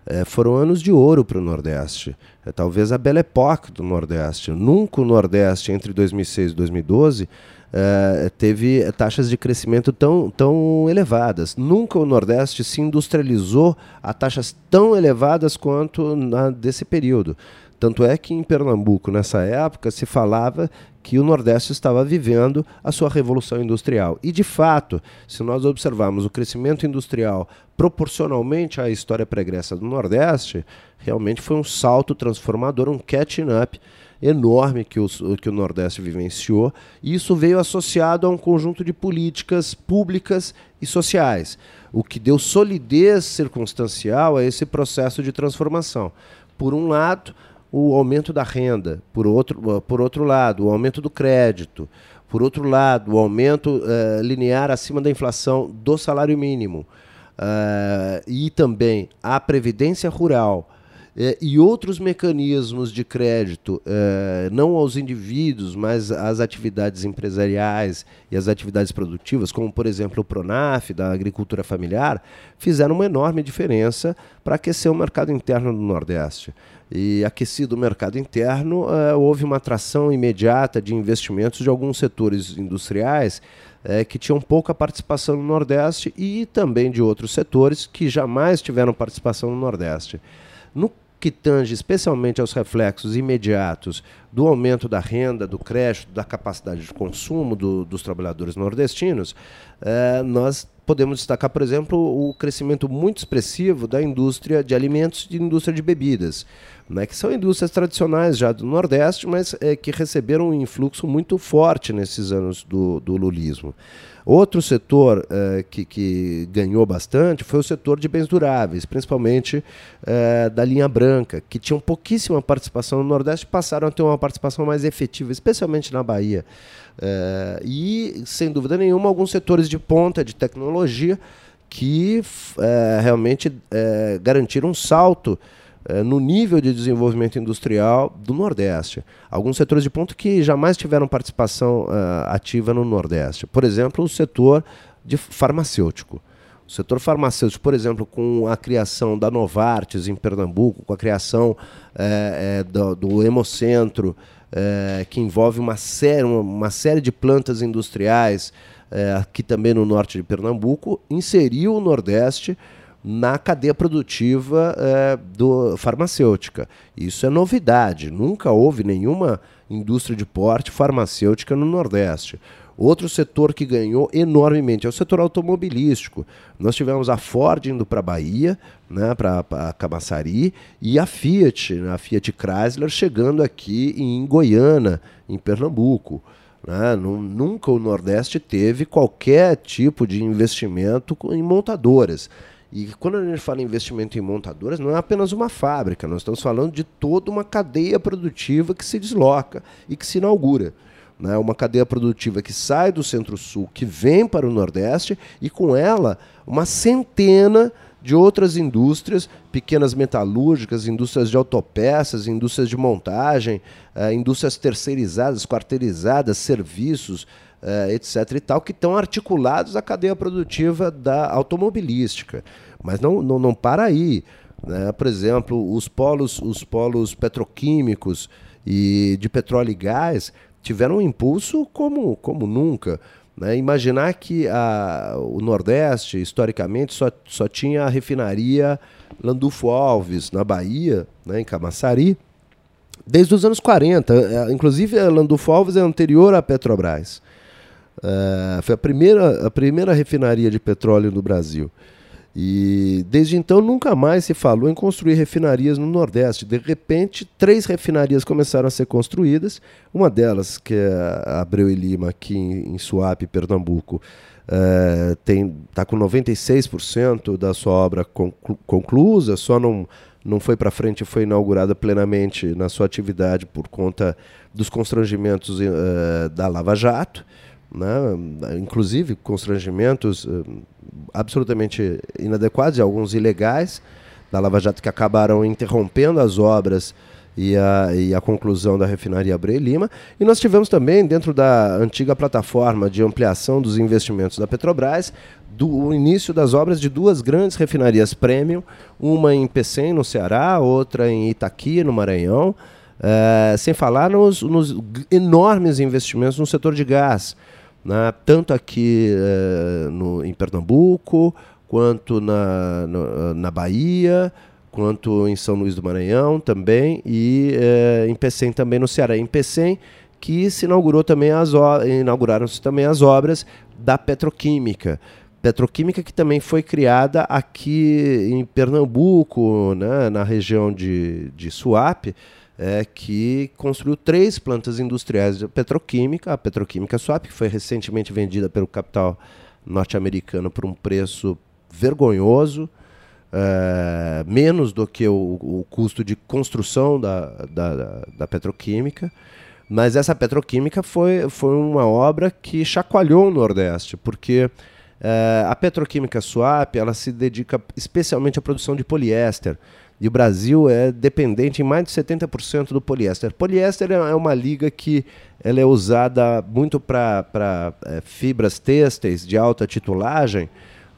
é, foram anos de ouro para o Nordeste. É, talvez a Belle Époque do Nordeste. Nunca o Nordeste, entre 2006 e 2012, é, teve taxas de crescimento tão, tão elevadas. Nunca o Nordeste se industrializou a taxas tão elevadas quanto na, desse período. Tanto é que em Pernambuco, nessa época, se falava que o Nordeste estava vivendo a sua revolução industrial. E, de fato, se nós observarmos o crescimento industrial proporcionalmente à história pregressa do Nordeste, realmente foi um salto transformador, um catching up enorme que o, que o Nordeste vivenciou, e isso veio associado a um conjunto de políticas públicas e sociais, o que deu solidez circunstancial a esse processo de transformação. Por um lado, o aumento da renda, por outro, por outro lado, o aumento do crédito, por outro lado, o aumento uh, linear acima da inflação do salário mínimo, uh, e também a previdência rural uh, e outros mecanismos de crédito, não aos indivíduos, mas às atividades empresariais e às atividades produtivas, como por exemplo o Pronaf da agricultura familiar, fizeram uma enorme diferença para aquecer o mercado interno do Nordeste e aquecido o mercado interno, uh, houve uma atração imediata de investimentos de alguns setores industriais uh, que tinham pouca participação no Nordeste e também de outros setores que jamais tiveram participação no Nordeste. No que tange especialmente aos reflexos imediatos do aumento da renda, do crédito, da capacidade de consumo do, dos trabalhadores nordestinos, eh, nós podemos destacar, por exemplo, o crescimento muito expressivo da indústria de alimentos e indústria de bebidas né, que são indústrias tradicionais já do Nordeste, mas é, que receberam um influxo muito forte nesses anos do, do lulismo. Outro setor é, que, que, ganhou bastante foi o setor de bens duráveis, principalmente é, da linha branca, que tinham pouquíssima participação no Nordeste, passaram a ter uma participação mais efetiva, especialmente na Bahia. É, e, sem dúvida nenhuma, alguns setores de ponta de tecnologia que realmente garantiram um salto no nível de desenvolvimento industrial do Nordeste. Alguns setores de ponto que jamais tiveram participação uh, ativa no Nordeste. Por exemplo, o setor de farmacêutico. O setor farmacêutico, por exemplo, com a criação da Novartis em Pernambuco, com a criação é, é, do, do, Hemocentro, é, que envolve uma série, uma, uma série de plantas industriais, aqui também no norte de Pernambuco, inseriu o Nordeste na cadeia produtiva é, do farmacêutica. Isso é novidade. Nunca houve nenhuma indústria de porte farmacêutica no Nordeste. Outro setor que ganhou enormemente é o setor automobilístico. Nós tivemos a Ford indo para a Bahia, né, para Camaçari, e a Fiat, a Fiat Chrysler, chegando aqui em Goiânia, em Pernambuco. Né? Nunca o Nordeste teve qualquer tipo de investimento em montadoras. E quando a gente fala em investimento em montadoras, não é apenas uma fábrica, nós estamos falando de toda uma cadeia produtiva que se desloca e que se inaugura. Né? Uma cadeia produtiva que sai do Centro-Sul, que vem para o Nordeste e com ela uma centena de outras indústrias, pequenas metalúrgicas, indústrias de autopeças, indústrias de montagem, uh, indústrias terceirizadas, quarteirizadas, serviços, uh, etc. e tal, que estão articulados à cadeia produtiva da automobilística. Mas não, não, não para aí. Né? Por exemplo, os polos, os polos petroquímicos e de petróleo e gás tiveram um impulso como, como nunca. Né? Imaginar que a, o Nordeste, historicamente, só, só tinha a refinaria Landulfo Alves, na Bahia, né, em Camaçari, desde os anos 40. É, inclusive, a Landulfo Alves é anterior à Petrobras. É, foi a primeira, a primeira refinaria de petróleo no Brasil. E desde então nunca mais se falou em construir refinarias no Nordeste. De repente, três refinarias começaram a ser construídas. Uma delas, que é a Abreu e Lima, aqui em, em Suape, Pernambuco, está é, com 96% da sua obra conclu conclusa, só não, não foi para frente, foi inaugurada plenamente na sua atividade por conta dos constrangimentos uh, da Lava Jato, né? inclusive constrangimentos uh, absolutamente inadequados e alguns ilegais da Lava Jato que acabaram interrompendo as obras e a, e a conclusão da refinaria Abreu Lima. E nós tivemos também, dentro da antiga plataforma de ampliação dos investimentos da Petrobras, do, o início das obras de duas grandes refinarias premium, uma em Pecém, no Ceará, outra em Itaqui, no Maranhão, é, sem falar nos, nos, enormes investimentos no setor de gás, né, tanto aqui é, no, em Pernambuco, quanto na, no, na Bahia, quanto em São Luís do Maranhão também e é, em Pecém também no Ceará. Em Pecém que se inaugurou também as inauguraram-se também as obras da petroquímica. Petroquímica que também foi criada aqui em Pernambuco, né, na região de, de Suape, é, que construiu três plantas industriais de petroquímica. A Petroquímica Suape, que foi recentemente vendida pelo capital norte-americano por um preço vergonhoso, é, menos do que o, o, custo de construção da, da, da, petroquímica. Mas essa petroquímica foi, foi uma obra que chacoalhou o Nordeste, porque é, a petroquímica Suape ela se dedica especialmente à produção de poliéster. E o Brasil é dependente em mais de 70% do poliéster. Poliéster é, é uma liga que ela é usada muito para é, fibras têxteis de alta titulagem,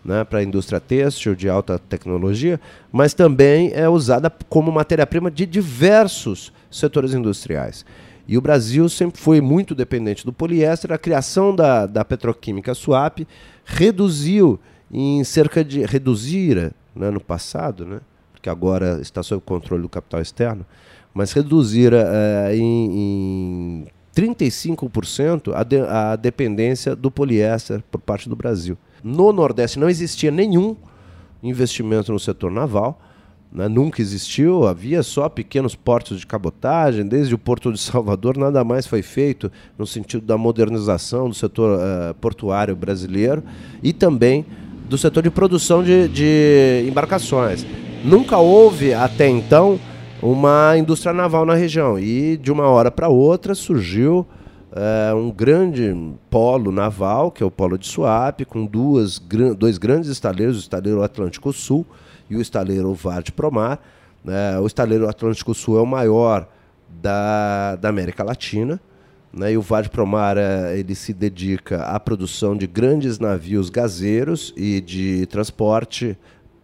né, para a indústria têxtil de alta tecnologia, mas também é usada como matéria-prima de diversos setores industriais. E o Brasil sempre foi muito dependente do poliéster. A criação da, da petroquímica Suap reduziu em cerca de. reduzira né, no passado, né, porque agora está sob controle do capital externo, mas reduzira é, em, em 35% a, de, a dependência do poliéster por parte do Brasil. No Nordeste não existia nenhum investimento no setor naval, né? nunca existiu, havia só pequenos portos de cabotagem, desde o Porto de Salvador nada mais foi feito no sentido da modernização do setor uh, portuário brasileiro e também do setor de produção de, de embarcações. Nunca houve até então uma indústria naval na região e de uma hora para outra surgiu é, um grande polo naval, que é o polo de Suape, com duas, dois grandes estaleiros, o estaleiro Atlântico Sul e o estaleiro Varte Promar. É, o estaleiro Atlântico Sul é o maior da, da América Latina. Né, e o Varte Promar é, ele se dedica à produção de grandes navios gazeiros e de transporte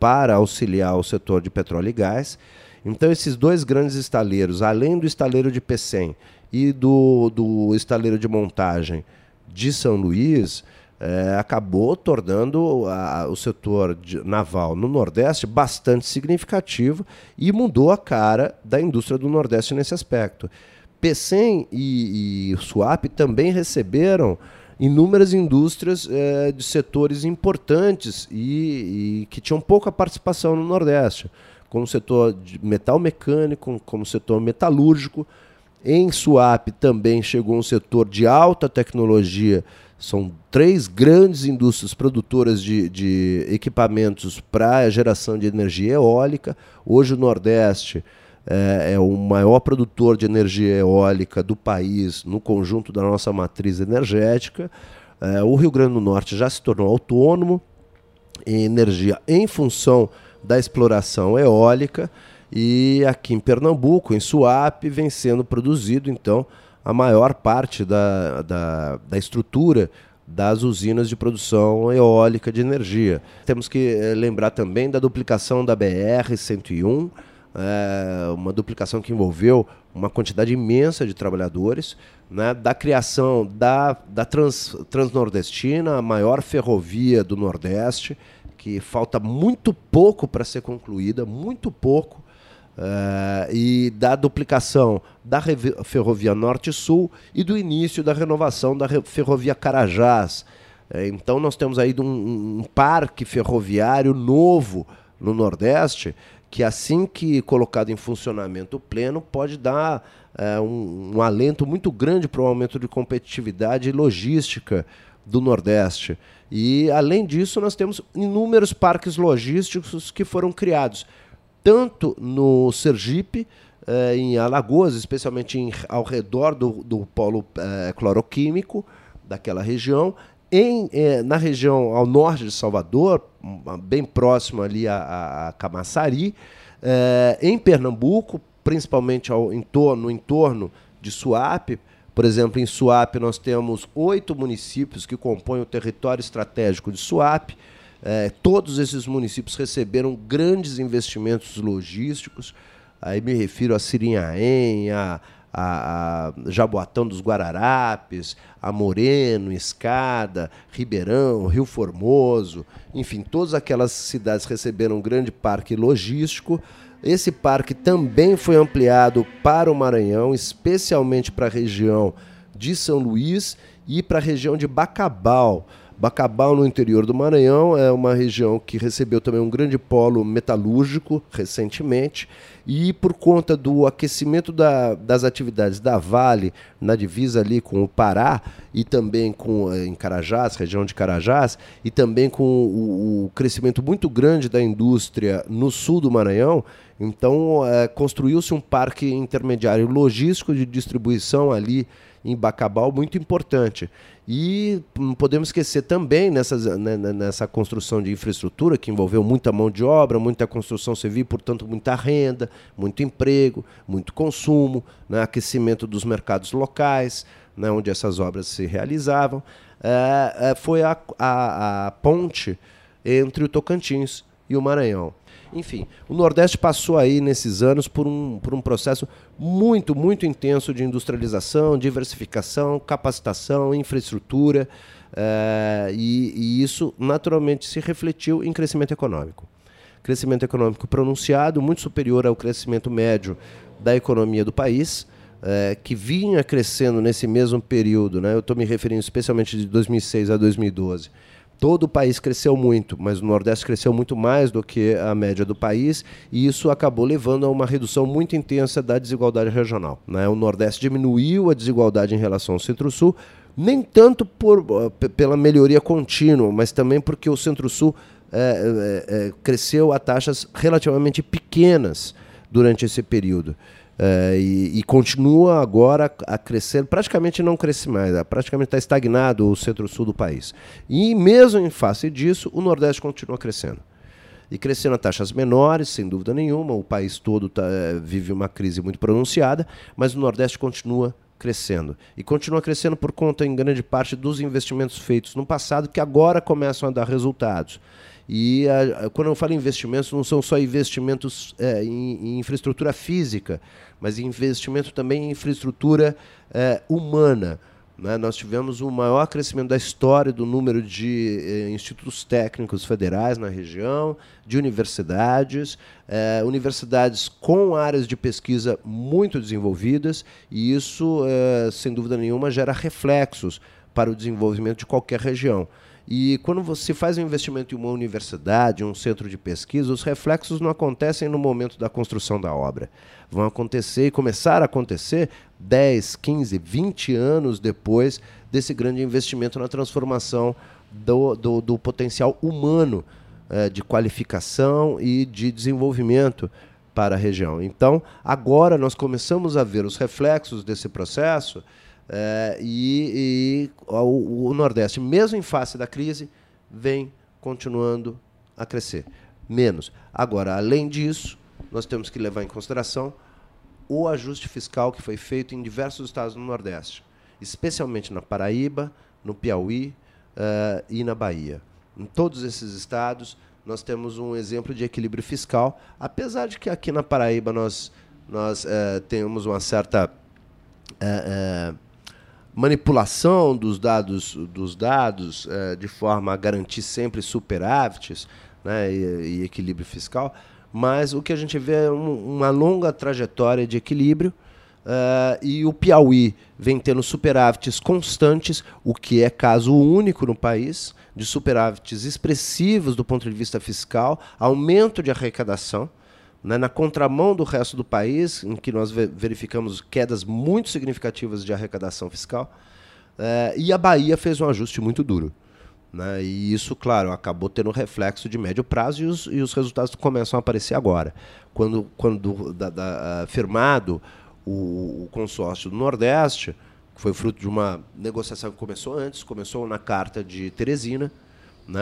para auxiliar o setor de petróleo e gás. Então, esses dois grandes estaleiros, além do estaleiro de Pecém e do, do estaleiro de montagem de São Luís, é, acabou tornando a, o setor naval no Nordeste bastante significativo e mudou a cara da indústria do Nordeste nesse aspecto. Pecém e, e Suape também receberam inúmeras indústrias é, de setores importantes e, e, que tinham pouca participação no Nordeste, como o setor de metal mecânico, como o setor metalúrgico, em Suape também chegou um setor de alta tecnologia. São três grandes indústrias produtoras de, de equipamentos para a geração de energia eólica. Hoje o Nordeste é, é, o maior produtor de energia eólica do país no conjunto da nossa matriz energética. É, o Rio Grande do Norte já se tornou autônomo em energia em função da exploração eólica. E aqui em Pernambuco, em Suape, vem sendo produzido, então, a maior parte da, da, da estrutura das usinas de produção eólica de energia. Temos que eh, lembrar também da duplicação da BR-101, é, uma duplicação que envolveu uma quantidade imensa de trabalhadores, né, da criação da, da Trans, Transnordestina, a maior ferrovia do Nordeste, que falta muito pouco para ser concluída, muito pouco, é, e da duplicação da ferrovia Norte-Sul e do início da renovação da ferrovia Carajás. É, então nós temos aí um, um parque ferroviário novo no Nordeste que assim que colocado em funcionamento pleno pode dar é, um, um, alento muito grande para o aumento de competitividade e logística do Nordeste. E além disso, nós temos inúmeros parques logísticos que foram criados, tanto no Sergipe, é, em Alagoas, especialmente em, ao redor do, do polo é, cloroquímico daquela região, em, eh, na região ao norte de Salvador, bem próximo ali a, a Camaçari, eh, em Pernambuco, principalmente ao entorno, no entorno de Suape, por exemplo, em Suape nós temos oito municípios que compõem o território estratégico de Suape. Eh, todos esses municípios receberam grandes investimentos logísticos. Aí me refiro a Sirinhaém, a, a, a Jaboatão dos Guararapes, a Moreno, Escada, Ribeirão, Rio Formoso, enfim, todas aquelas cidades receberam um grande parque logístico. Esse parque também foi ampliado para o Maranhão, especialmente para a região de São Luís e para a região de Bacabal. Bacabal, no interior do Maranhão, é uma região que recebeu também um grande polo metalúrgico recentemente e por conta do aquecimento da, das atividades da Vale na divisa ali com o Pará e também com eh, em Carajás, região de Carajás, e também com o, o crescimento muito grande da indústria no sul do Maranhão, então é, construiu-se um parque intermediário logístico de distribuição ali em Bacabal muito importante. E não podemos esquecer também nessa, né, né, nessa construção de infraestrutura, que envolveu muita mão de obra, muita construção civil, portanto, muita renda, muito emprego, muito consumo, né, aquecimento dos mercados locais, né, onde essas obras se realizavam. É, é, foi a, a, a ponte entre o Tocantins e o Maranhão. Enfim, o Nordeste passou aí nesses anos por um, por um processo muito, muito intenso de industrialização, diversificação, capacitação, infraestrutura, é, e, e isso naturalmente se refletiu em crescimento econômico. Crescimento econômico pronunciado, muito superior ao crescimento médio da economia do país, é, que vinha crescendo nesse mesmo período, né? eu estou me referindo especialmente de 2006 a 2012 todo o país cresceu muito, mas o Nordeste cresceu muito mais do que a média do país, e isso acabou levando a uma redução muito intensa da desigualdade regional. Né? O Nordeste diminuiu a desigualdade em relação ao Centro-Sul, nem tanto por, pela melhoria contínua, mas também porque o Centro-Sul é, é, é, cresceu a taxas relativamente pequenas durante esse período. Uh, e, e, continua agora a crescer, praticamente não cresce mais, é, praticamente está estagnado o centro-sul do país. E mesmo em face disso, o Nordeste continua crescendo. E crescendo a taxas menores, sem dúvida nenhuma, o país todo tá, é, vive uma crise muito pronunciada, mas o Nordeste continua crescendo. E continua crescendo por conta, em grande parte, dos investimentos feitos no passado, que agora começam a dar resultados. E a, quando eu falo investimentos, não são só investimentos é, em, em, infraestrutura física, mas investimento também em infraestrutura é, humana. Né? Nós tivemos o maior crescimento da história do número de eh, institutos técnicos federais na região, de universidades, eh, universidades com áreas de pesquisa muito desenvolvidas, e isso, eh, sem dúvida nenhuma, gera reflexos para o desenvolvimento de qualquer região. E quando você faz um investimento em uma universidade, um centro de pesquisa, os reflexos não acontecem no momento da construção da obra. Vão acontecer e começar a acontecer 10, 15, 20 anos depois desse grande investimento na transformação do, do, do potencial humano eh, de qualificação e de desenvolvimento para a região. Então, agora nós começamos a ver os reflexos desse processo é, e, e o, o, Nordeste, mesmo em face da crise, vem continuando a crescer. Menos. Agora, além disso, nós temos que levar em consideração o ajuste fiscal que foi feito em diversos estados do Nordeste, especialmente na Paraíba, no Piauí, uh, e na Bahia. Em todos esses estados, nós temos um exemplo de equilíbrio fiscal, apesar de que aqui na Paraíba nós, nós uh, temos uma certa uh, manipulação dos dados, dos dados de forma a garantir sempre superávites né, e, e, equilíbrio fiscal, mas o que a gente vê é um, uma longa trajetória de equilíbrio Uh, e o Piauí vem tendo superávites constantes, o que é caso único no país, de superávites expressivos do ponto de vista fiscal, aumento de arrecadação, né, na contramão do resto do país, em que nós verificamos quedas muito significativas de arrecadação fiscal. Uh, e a Bahia fez um ajuste muito duro. Né, e isso, claro, acabou tendo reflexo de médio prazo e os, e os resultados começam a aparecer agora. Quando, quando da, da, uh, firmado o, o consórcio do Nordeste, que foi fruto de uma negociação que começou antes, começou na carta de Teresina, né,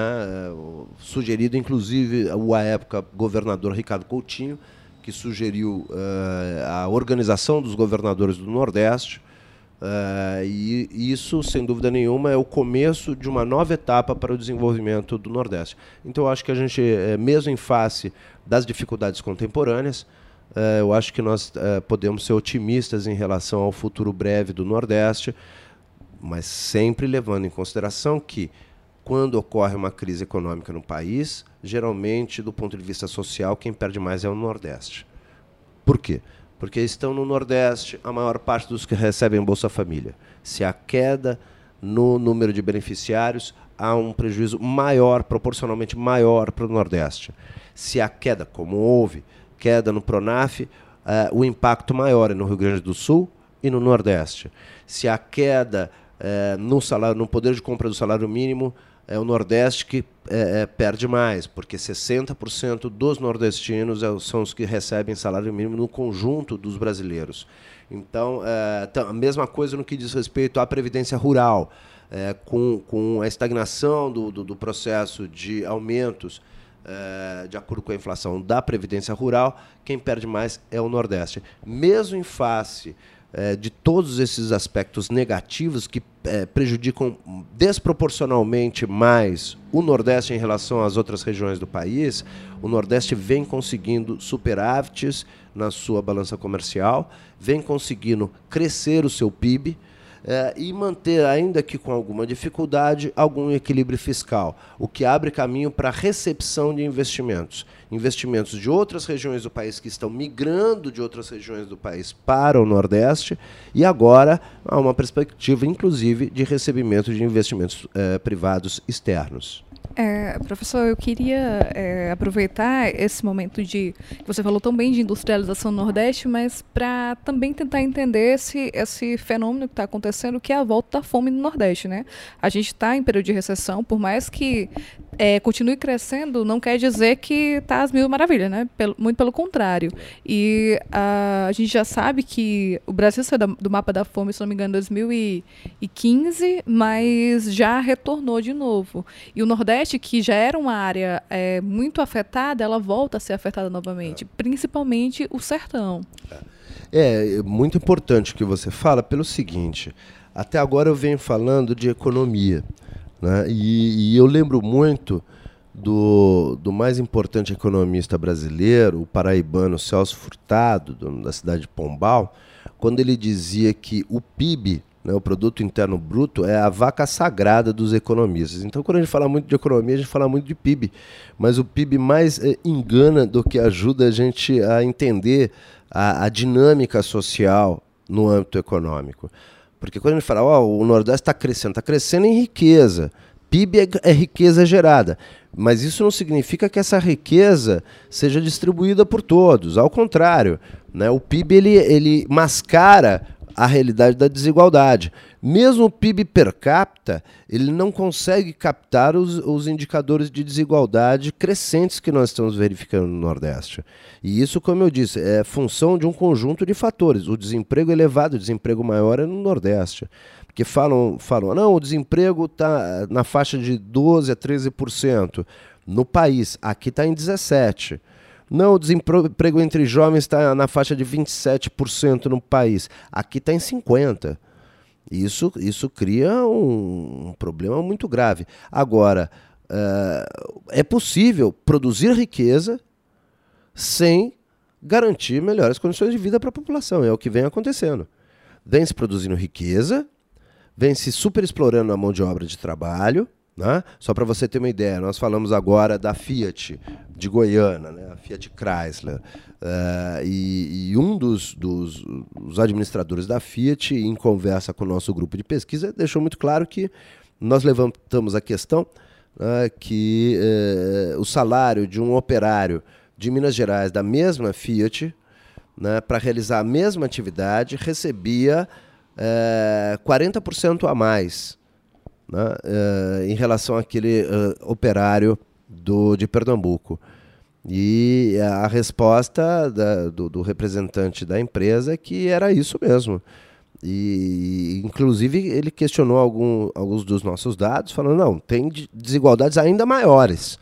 sugerido inclusive à época governador Ricardo Coutinho, que sugeriu uh, a organização dos governadores do Nordeste. Uh, e isso, sem dúvida nenhuma, é o começo de uma nova etapa para o desenvolvimento do Nordeste. Então, eu acho que a gente, eh, mesmo em face das dificuldades contemporâneas, é, eu acho que nós podemos ser otimistas em relação ao futuro breve do Nordeste, mas sempre levando em consideração que, quando ocorre uma crise econômica no país, geralmente, do ponto de vista social, quem perde mais é o Nordeste. Por quê? Porque estão no Nordeste a maior parte dos que recebem Bolsa Família. Se há queda no número de beneficiários, há um prejuízo maior, proporcionalmente maior para o Nordeste. Se há queda, como houve, queda no Pronaf, uh, o impacto maior é no Rio Grande do Sul e no Nordeste. Se a queda uh, no, salário, no poder de compra do salário mínimo, é o Nordeste que é, é, perde mais, porque 60% dos nordestinos é, são os que recebem salário mínimo no conjunto dos brasileiros. Então, é, a mesma coisa no que diz respeito à previdência rural, é, com, com a estagnação do, do, do processo de aumentos é, de acordo com a inflação da Previdência Rural, quem perde mais é o Nordeste. Mesmo em face é, de todos esses aspectos negativos que é, prejudicam desproporcionalmente mais o Nordeste em relação às outras regiões do país, o Nordeste vem conseguindo superávites na sua balança comercial, vem conseguindo crescer o seu PIB é, e manter, ainda que com alguma dificuldade, algum equilíbrio fiscal, o que abre caminho para a recepção de investimentos. Investimentos de outras regiões do país que estão migrando de outras regiões do país para o Nordeste e agora há uma perspectiva, inclusive, de recebimento de investimentos é, privados externos. É, professor, eu queria é, aproveitar esse momento de que você falou tão bem de industrialização no Nordeste, mas para também tentar entender esse, esse fenômeno que está acontecendo, que é a volta da fome no Nordeste, né? A gente está em período de recessão, por mais que é, continue crescendo, não quer dizer que está às mil maravilhas, né? Pelo, muito pelo contrário. E a, a, gente já sabe que o Brasil saiu do mapa da fome, se não me engano, em 2015, mas já retornou de novo. E o Nordeste, que já era uma área é, muito afetada, ela volta a ser afetada novamente, é. principalmente o sertão. É, é muito importante o que você fala pelo seguinte. Até agora eu venho falando de economia. Né? E, e, eu lembro muito do, do mais importante economista brasileiro, o paraibano Celso Furtado, da cidade de Pombal, quando ele dizia que o PIB, né, o Produto Interno Bruto, é a vaca sagrada dos economistas. Então, quando a gente fala muito de economia, a gente fala muito de PIB, mas o PIB mais é, engana do que ajuda a gente a entender a, a dinâmica social no âmbito econômico. Porque quando gente fala, oh, o Nordeste está crescendo, está crescendo em riqueza. PIB é, é, riqueza gerada. Mas isso não significa que essa riqueza seja distribuída por todos. Ao contrário, né? o PIB ele, ele mascara a realidade da desigualdade. Mesmo o PIB per capita, ele não consegue captar os, os indicadores de desigualdade crescentes que nós estamos verificando no Nordeste. E isso, como eu disse, é função de um conjunto de fatores. O desemprego elevado, o desemprego maior é no Nordeste. Porque falam, falam não, o desemprego está na faixa de 12% a 13% no país. Aqui está em 17%. Não, o desemprego entre jovens está na faixa de 27% no país. Aqui está em 50%. Isso, isso cria um, um problema muito grave. Agora, uh, é possível produzir riqueza sem garantir melhores condições de vida para a população. É o que vem acontecendo. Vem se produzindo riqueza, vem se superexplorando a mão de obra de trabalho. Né? Só para você ter uma ideia, nós falamos agora da Fiat de Goiânia, né? a Fiat Chrysler. Uh, e, e, um dos, dos, administradores da Fiat, em conversa com o nosso grupo de pesquisa, deixou muito claro que nós levantamos a questão uh, que uh, o salário de um operário de Minas Gerais da mesma Fiat, né, para realizar a mesma atividade, recebia 40% a mais né, em relação àquele operário do, de Pernambuco. E a resposta da, do, do, representante da empresa é que era isso mesmo. E, inclusive, ele questionou algum, alguns dos nossos dados, falando: não, tem desigualdades ainda maiores.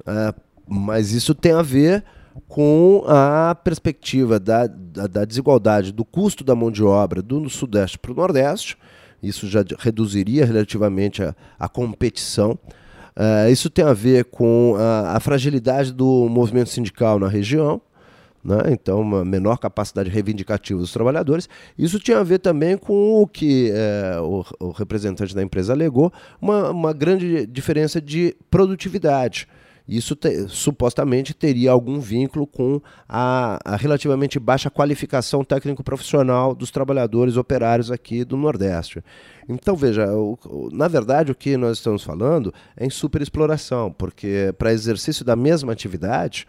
Uh, mas isso tem a ver com a perspectiva da, da, da desigualdade do custo da mão de obra do Sudeste para o Nordeste. Isso já reduziria relativamente a, a competição. Uh, isso tem a ver com a, a, fragilidade do movimento sindical na região, né? então, uma menor capacidade reivindicativa dos trabalhadores. Isso tinha a ver também com o que é, o, o, representante da empresa alegou, uma, uma grande diferença de produtividade. Isso te, supostamente teria algum vínculo com a, a relativamente baixa qualificação técnico-profissional dos trabalhadores operários aqui do Nordeste. Então, veja, o, o, na verdade, o que nós estamos falando é em superexploração, porque para exercício da mesma atividade,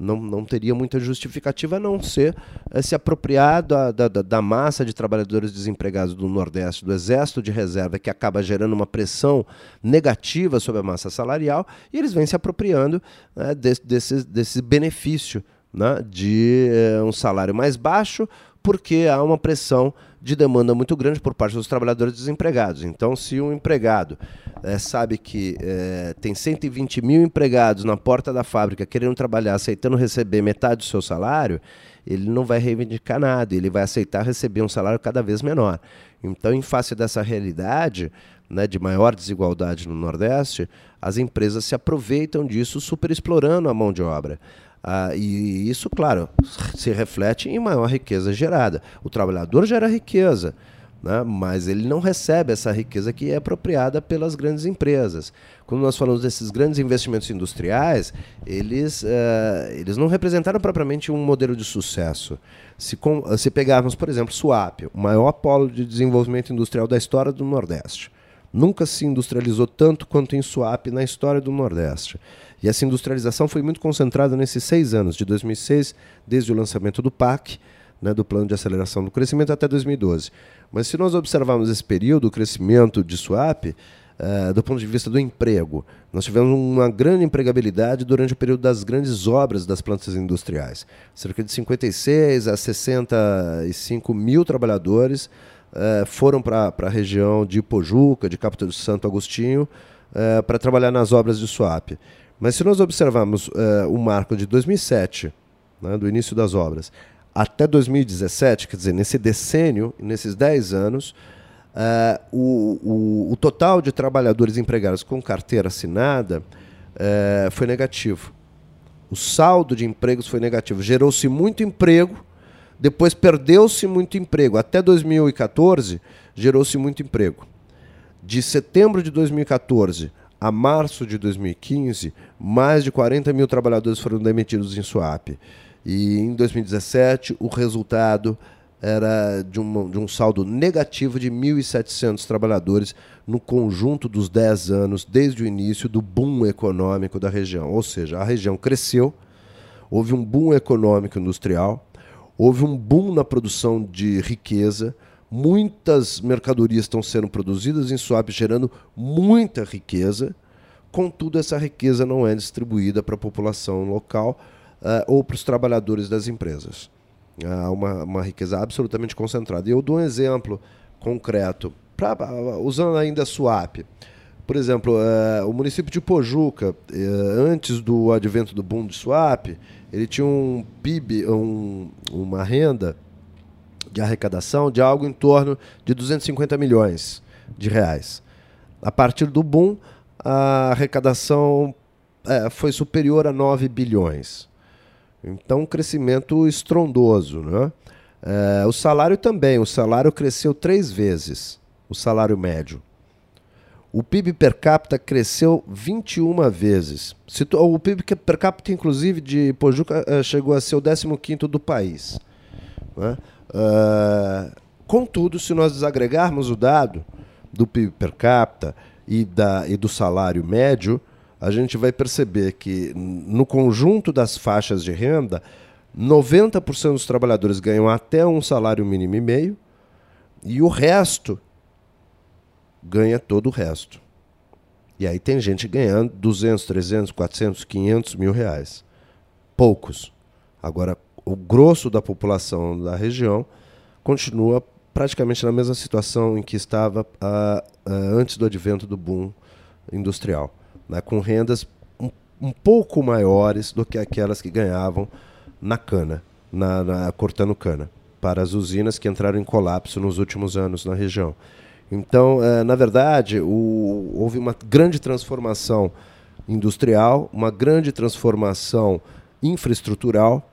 não, não teria muita justificativa a não ser é, se apropriar da, da, da, massa de trabalhadores desempregados do Nordeste, do Exército de Reserva, que acaba gerando uma pressão negativa sobre a massa salarial, e eles vêm se apropriando é, desse, desse, desse benefício né, de é, um salário mais baixo, porque há uma pressão de demanda muito grande por parte dos trabalhadores desempregados. Então, se um empregado é, sabe que é, tem 120 mil empregados na porta da fábrica querendo trabalhar, aceitando receber metade do seu salário, ele não vai reivindicar nada, ele vai aceitar receber um salário cada vez menor. Então, em face dessa realidade né, de maior desigualdade no Nordeste, as empresas se aproveitam disso, superexplorando a mão de obra. Ah, e isso, claro, se reflete em maior riqueza gerada. O trabalhador gera riqueza, né? mas ele não recebe essa riqueza que é apropriada pelas grandes empresas. Quando nós falamos desses grandes investimentos industriais, eles, uh, eles não representaram propriamente um modelo de sucesso. Se, com, se pegarmos, por exemplo, Suape, o maior polo de desenvolvimento industrial da história do Nordeste. Nunca se industrializou tanto quanto em Suape na história do Nordeste. E essa industrialização foi muito concentrada nesses seis anos, de 2006, desde o lançamento do PAC, né, do Plano de Aceleração do Crescimento, até 2012. Mas se nós observarmos esse período, o crescimento de Suape, uh, do ponto de vista do emprego, nós tivemos uma grande empregabilidade durante o período das grandes obras das plantas industriais. Cerca de 56 a 65 mil trabalhadores uh, foram para a região de Pojuca, de Capitão de Santo Agostinho, uh, para trabalhar nas obras de Suape. Mas se nós observarmos o marco de 2007, né, do início das obras, até 2017, quer dizer, nesse decênio, nesses 10 anos, uh, o, o, o, total de trabalhadores empregados com carteira assinada uh, foi negativo. O saldo de empregos foi negativo. Gerou-se muito emprego, depois perdeu-se muito emprego. Até 2014, gerou-se muito emprego. De setembro de 2014 a março de 2015, mais de 40 mil trabalhadores foram demitidos em Suape. E em 2017, o resultado era de um, de um saldo negativo de 1.700 trabalhadores no conjunto dos 10 anos, desde o início do boom econômico da região. Ou seja, a região cresceu, houve um boom econômico industrial, houve um boom na produção de riqueza, Muitas mercadorias estão sendo produzidas em Suape, gerando muita riqueza. Contudo, essa riqueza não é distribuída para a população local uh, ou para os trabalhadores das empresas. Há uh, uma, uma riqueza absolutamente concentrada. E eu dou um exemplo concreto, pra, usando ainda Suape. Por exemplo, uh, o município de Pojuca, antes do advento do boom de Suape, ele tinha um PIB, um, uma renda de arrecadação de algo em torno de 250 milhões de reais. A partir do boom, a arrecadação é, foi superior a 9 bilhões. Então, um crescimento estrondoso. Né? É, o salário também, o salário cresceu três vezes, o salário médio. O PIB per capita cresceu 21 vezes. O PIB per capita, inclusive, de Pojuca eh, chegou a ser o 15 do país. Né? Uh, contudo, se nós desagregarmos o dado do PIB per capita e, da, e do salário médio, a gente vai perceber que, no conjunto das faixas de renda, 90% dos trabalhadores ganham até um salário mínimo e meio, e o resto ganha todo o resto. E aí tem gente ganhando 200, 300, 400, 500 mil reais. Poucos. Agora, o grosso da população da região continua praticamente na mesma situação em que estava uh, uh, antes do advento do boom industrial, né, com rendas um, um, pouco maiores do que aquelas que ganhavam na cana, na, na, cortando cana, para as usinas que entraram em colapso nos últimos anos na região. Então, é, na verdade, o, houve uma grande transformação industrial, uma grande transformação infraestrutural,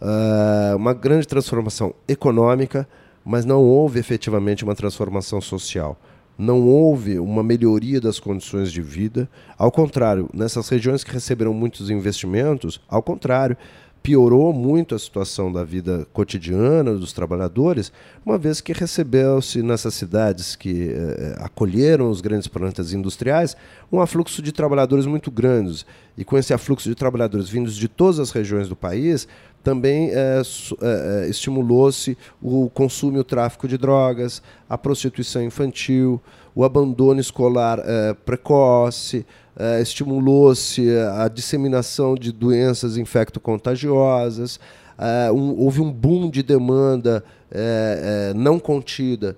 uh, uma grande transformação econômica, mas não houve efetivamente uma transformação social. Não houve uma melhoria das condições de vida. Ao contrário, nessas regiões que receberam muitos investimentos, ao contrário, piorou muito a situação da vida cotidiana dos trabalhadores, uma vez que recebeu-se nessas cidades que eh, acolheram os grandes plantas industriais um afluxo de trabalhadores muito grandes. E com esse afluxo de trabalhadores vindos de todas as regiões do país, também eh, eh, estimulou-se o consumo e o tráfico de drogas, a prostituição infantil, o abandono escolar precoce, uh, estimulou-se a disseminação de doenças infecto-contagiosas, uh, um, houve um boom de demanda não contida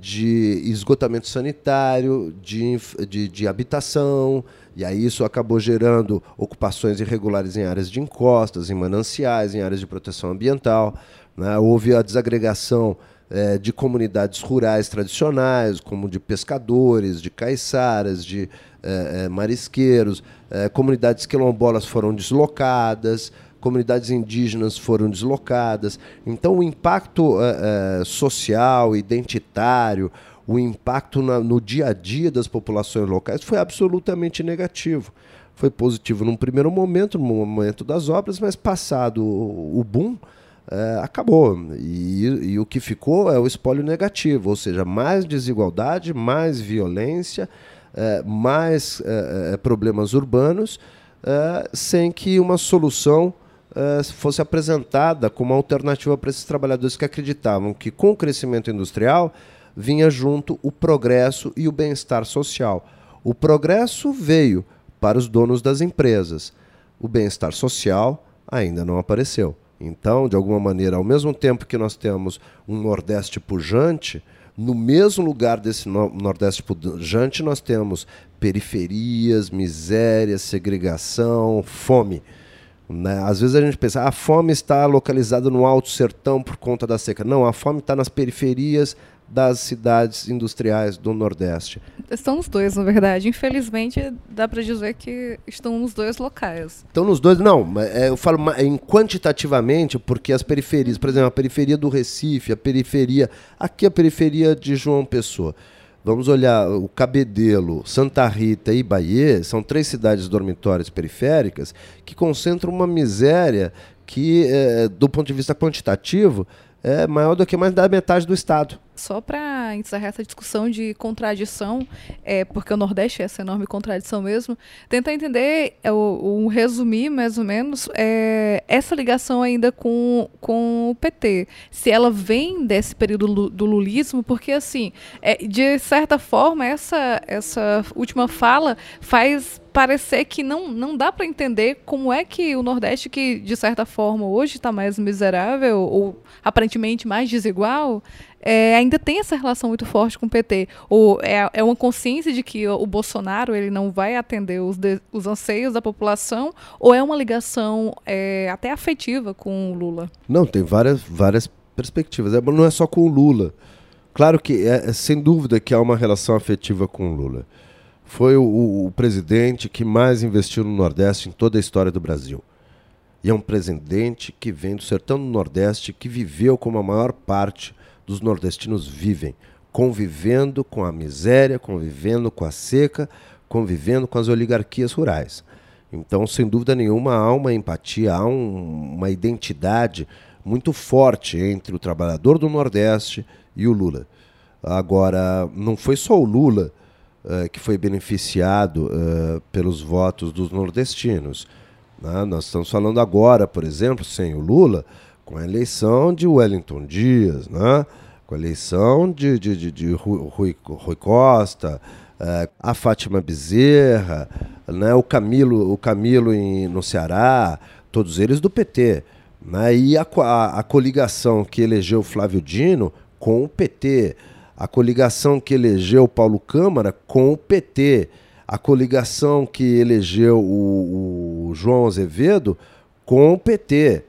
de esgotamento sanitário, de, de, de habitação, e aí isso acabou gerando ocupações irregulares em áreas de encostas, em mananciais, em áreas de proteção ambiental. Né? Houve a desagregação é, de comunidades rurais tradicionais, como de pescadores, de caiçaras, de é, é, marisqueiros, é, comunidades quilombolas foram deslocadas, comunidades indígenas foram deslocadas. Então, o impacto é, é, social, identitário, o impacto na, no dia a dia das populações locais foi absolutamente negativo. Foi positivo num primeiro momento, no momento das obras, mas passado o, o boom, é, acabou. E, e, o que ficou é o espólio negativo, ou seja, mais desigualdade, mais violência, é, mais é, é problemas urbanos, é, sem que uma solução é, fosse apresentada como alternativa para esses trabalhadores que acreditavam que com o crescimento industrial vinha junto o progresso e o bem-estar social. O progresso veio para os donos das empresas, o bem-estar social ainda não apareceu. Então, de alguma maneira, ao mesmo tempo que nós temos um Nordeste pujante, no mesmo lugar desse Nordeste pujante, nós temos periferias, miséria, segregação, fome. Né? Às vezes a gente pensa, a fome está localizada no Alto Sertão por conta da seca. Não, a fome está nas periferias, das cidades industriais do Nordeste. Estão nos dois, na verdade. Infelizmente, dá para dizer que estão nos dois locais. Estão nos dois, não. É, eu falo em quantitativamente, porque as periferias, por exemplo, a periferia do Recife, a periferia. Aqui a periferia de João Pessoa. Vamos olhar o Cabedelo, Santa Rita e Bahia, são três cidades dormitórias periféricas que concentram uma miséria que, é, do ponto de vista quantitativo, é maior do que mais da metade do estado. Só para encerrar essa discussão de contradição, é, porque o Nordeste é essa enorme contradição mesmo, tentar entender, é, um resumir mais ou menos, é, essa ligação ainda com, com o PT. Se ela vem desse período do lulismo, porque assim, é, de certa forma, essa, essa última fala faz parecer que não, não dá para entender como é que o Nordeste, que de certa forma hoje está mais miserável ou aparentemente mais desigual, é, ainda tem essa relação muito forte com o PT. Ou é, é uma consciência de que o Bolsonaro ele não vai atender os, de, os anseios da população, ou é uma ligação é, até afetiva com o Lula? Não, tem várias, várias perspectivas. É, não é só com o Lula. Claro que, é, é, sem dúvida, que há uma relação afetiva com o Lula. Foi o, o presidente que mais investiu no Nordeste em toda a história do Brasil. E é um presidente que vem do sertão do Nordeste, que viveu como a maior parte dos nordestinos vivem, convivendo com a miséria, convivendo com a seca, convivendo com as oligarquias rurais. Então, sem dúvida nenhuma, há uma empatia, há um, uma identidade muito forte entre o trabalhador do Nordeste e o Lula. Agora, não foi só o Lula uh, que foi beneficiado uh, pelos votos dos nordestinos. Né? Nós estamos falando agora, por exemplo, sem o Lula, com a eleição de Wellington Dias, né? com a eleição de, de, de, de Rui, Rui Costa, uh, a Fátima Bezerra, né? o Camilo, o Camilo em, no Ceará, todos eles do PT. Né? E a, a, a coligação que elegeu Flávio Dino com o PT, a coligação que elegeu Paulo Câmara com o PT, a coligação que elegeu o, o João Azevedo com o PT.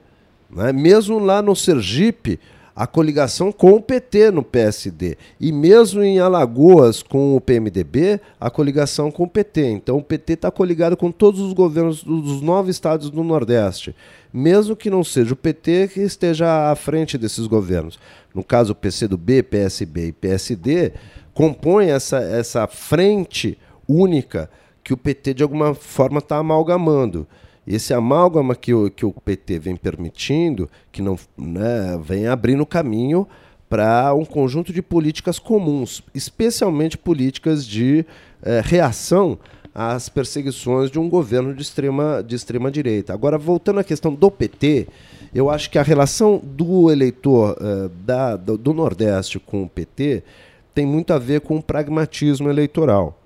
Né? Mesmo lá no Sergipe, a coligação com o PT no PSD. E mesmo em Alagoas com o PMDB, a coligação com o PT. Então o PT está coligado com todos os governos dos nove estados do Nordeste. Mesmo que não seja o PT que esteja à frente desses governos. No caso, o PCdoB, PSB e PSD compõem essa, essa frente única que o PT de alguma forma está amalgamando. Esse amálgama que o, que o PT vem permitindo, que não né, vem abrindo caminho para um conjunto de políticas comuns, especialmente políticas de eh, reação às perseguições de um governo de extrema, de extrema direita. Agora, voltando à questão do PT, eu acho que a relação do eleitor eh, da, do, do Nordeste com o PT tem muito a ver com o pragmatismo eleitoral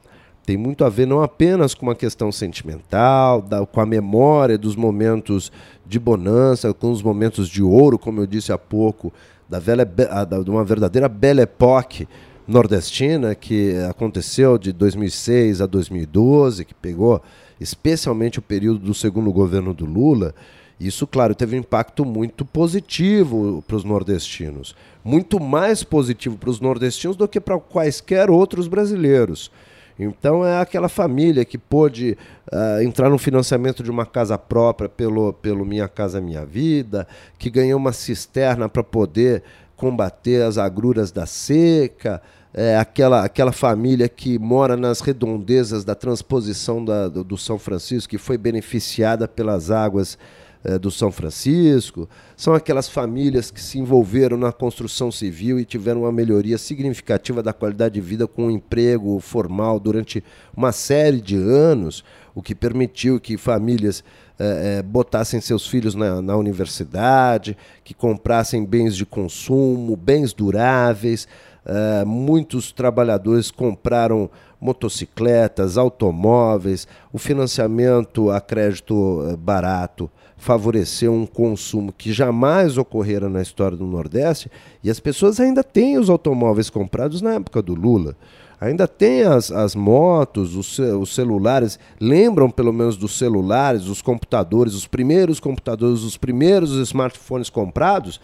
tem muito a ver não apenas com uma questão sentimental, da, com a memória dos momentos de bonança, com os momentos de ouro, como eu disse há pouco, da velha, de uma verdadeira belle époque nordestina que aconteceu de 2006 a 2012, que pegou especialmente o período do segundo governo do Lula. Isso, claro, teve um impacto muito positivo para os nordestinos, muito mais positivo para os nordestinos do que para quaisquer outros brasileiros. Então é aquela família que pôde uh, entrar no financiamento de uma casa própria pelo, pelo Minha Casa Minha Vida, que ganhou uma cisterna para poder combater as agruras da seca, é aquela, aquela família que mora nas redondezas da transposição da, do, do São Francisco, que foi beneficiada pelas águas é, do São Francisco, são aquelas famílias que se envolveram na construção civil e tiveram uma melhoria significativa da qualidade de vida com um emprego formal durante uma série de anos, o que permitiu que famílias é, é, botassem seus filhos na, na universidade, que comprassem bens de consumo, bens duráveis. Uh, muitos trabalhadores compraram motocicletas, automóveis, o financiamento a crédito barato favoreceu um consumo que jamais ocorrera na história do Nordeste, e as pessoas ainda têm os automóveis comprados na época do Lula. Ainda tem as, as motos, os, os celulares, lembram pelo menos dos celulares, os computadores, os primeiros computadores, os primeiros smartphones comprados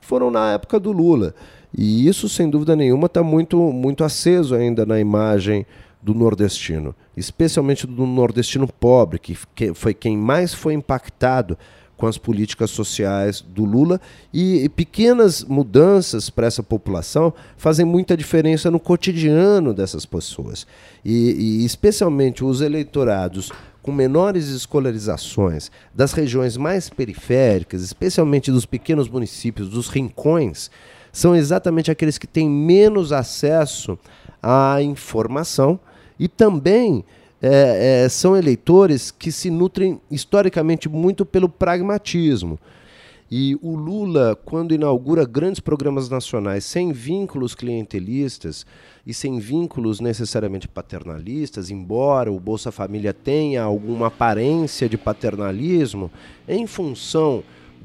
foram na época do Lula. E isso, sem dúvida nenhuma, está muito, muito aceso ainda na imagem do nordestino, especialmente do nordestino pobre, que, foi quem mais foi impactado com as políticas sociais do Lula. E, e pequenas mudanças para essa população fazem muita diferença no cotidiano dessas pessoas. E, e especialmente os eleitorados com menores escolarizações das regiões mais periféricas, especialmente dos pequenos municípios, dos rincões, são exatamente aqueles que têm menos acesso à informação e também é, é, são eleitores que se nutrem historicamente muito pelo pragmatismo. E o Lula, quando inaugura grandes programas nacionais sem vínculos clientelistas e sem vínculos necessariamente paternalistas, embora o Bolsa Família tenha alguma aparência de paternalismo, em função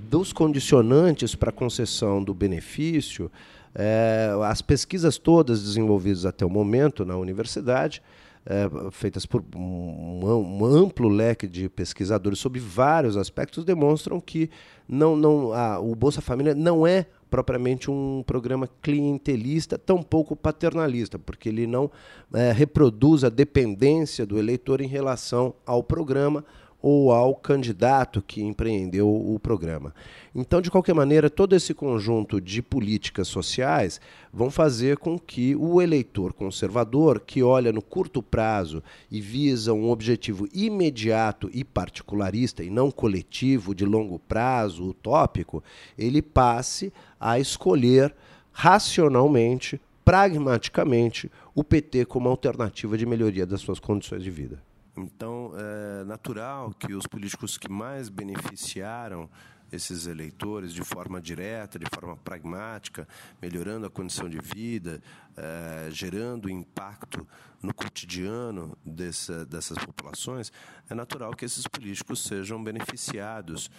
dos condicionantes para concessão do benefício, é, as pesquisas todas desenvolvidas até o momento na universidade é, feitas por um, um, amplo leque de pesquisadores sobre vários aspectos, demonstram que não, não, a, o Bolsa Família não é propriamente um programa clientelista, tampouco paternalista, porque ele não é, reproduz a dependência do eleitor em relação ao programa ou ao candidato que empreendeu o programa. Então, de qualquer maneira, todo esse conjunto de políticas sociais vão fazer com que o eleitor conservador, que olha no curto prazo e visa um objetivo imediato e particularista e não coletivo, de longo prazo, utópico, ele passe a escolher racionalmente, pragmaticamente, o PT como alternativa de melhoria das suas condições de vida. Então, é natural que os políticos que mais beneficiaram esses eleitores de forma direta, de forma pragmática, melhorando a condição de vida, é, gerando impacto no cotidiano dessa, dessas populações, é natural que esses políticos sejam beneficiados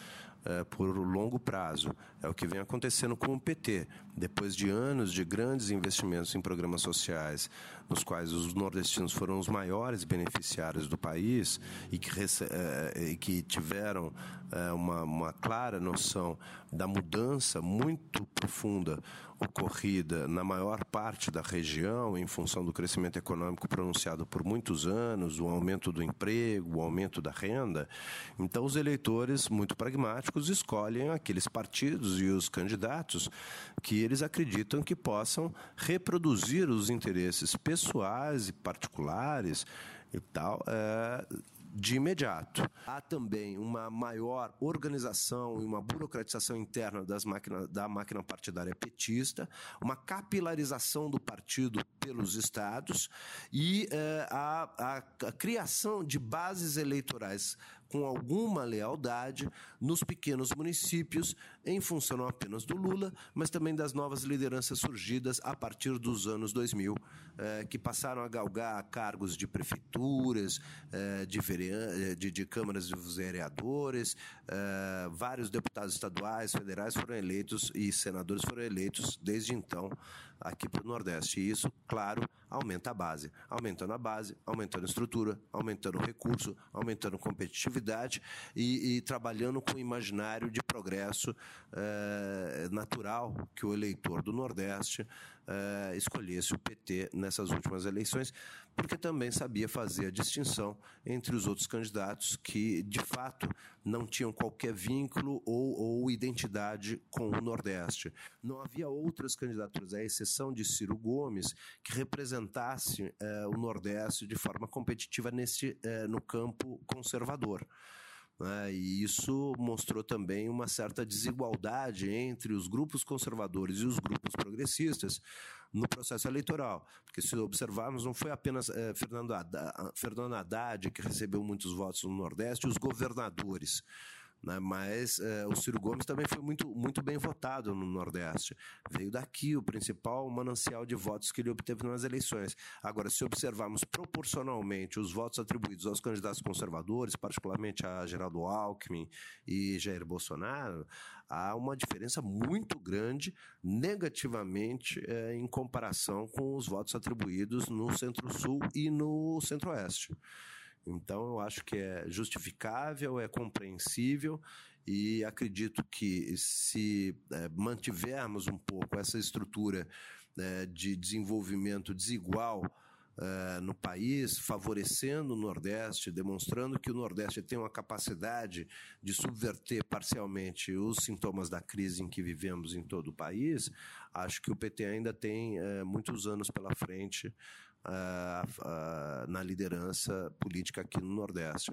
é, por longo prazo. É o que vem acontecendo com o PT. Depois de anos de grandes investimentos em programas sociais, nos quais os nordestinos foram os maiores beneficiários do país e que, é, e que tiveram é, uma, uma clara noção da mudança muito profunda ocorrida na maior parte da região, em função do crescimento econômico pronunciado por muitos anos, o aumento do emprego, o aumento da renda. Então, os eleitores, muito pragmáticos, escolhem aqueles partidos e os candidatos que eles acreditam que possam reproduzir os interesses pessoais e particulares e tal. É, de imediato. Há também uma maior organização e uma burocratização interna das máquina, da máquina partidária petista, uma capilarização do partido pelos estados e eh, a, a, a criação de bases eleitorais com alguma lealdade nos pequenos municípios, em função não apenas do Lula, mas também das novas lideranças surgidas a partir dos anos 2000, eh, que passaram a galgar cargos de prefeituras, eh, de, eh, de, de, câmaras de vereadores, vários deputados estaduais, federais foram eleitos e senadores foram eleitos desde então aqui para o Nordeste. E isso, claro, aumenta a base. Aumentando a base, aumentando a estrutura, aumentando o recurso, aumentando a competitividade e, e trabalhando com o imaginário de progresso eh, natural que o eleitor do Nordeste eh, escolhesse o PT nessas últimas eleições, porque também sabia fazer a distinção entre os outros candidatos que, de fato, não tinham qualquer vínculo ou, ou identidade com o Nordeste. Não havia outras candidaturas, à exceção de Ciro Gomes, que representasse eh, o Nordeste de forma competitiva neste, eh, no campo conservador. Né? E isso mostrou também uma certa desigualdade entre os grupos conservadores e os grupos progressistas no processo eleitoral. Porque, se observarmos, não foi apenas é, Fernando, Haddad, Fernando Haddad que recebeu muitos votos no Nordeste, os governadores. Né? Mas é, o Ciro Gomes também foi muito, muito bem votado no Nordeste. Veio daqui o principal manancial de votos que ele obteve nas eleições. Agora, se observarmos proporcionalmente os votos atribuídos aos candidatos conservadores, particularmente a Geraldo Alckmin e Jair Bolsonaro, há uma diferença muito grande negativamente é, em comparação com os votos atribuídos no Centro-Sul e no Centro-Oeste. Então, eu acho que é justificável, é compreensível e acredito que se é, mantivermos um pouco essa estrutura é, de desenvolvimento desigual é, no país, favorecendo o Nordeste, demonstrando que o Nordeste tem uma capacidade de subverter parcialmente os sintomas da crise em que vivemos em todo o país, acho que o PT ainda tem é, muitos anos pela frente uh, na liderança política aqui no Nordeste.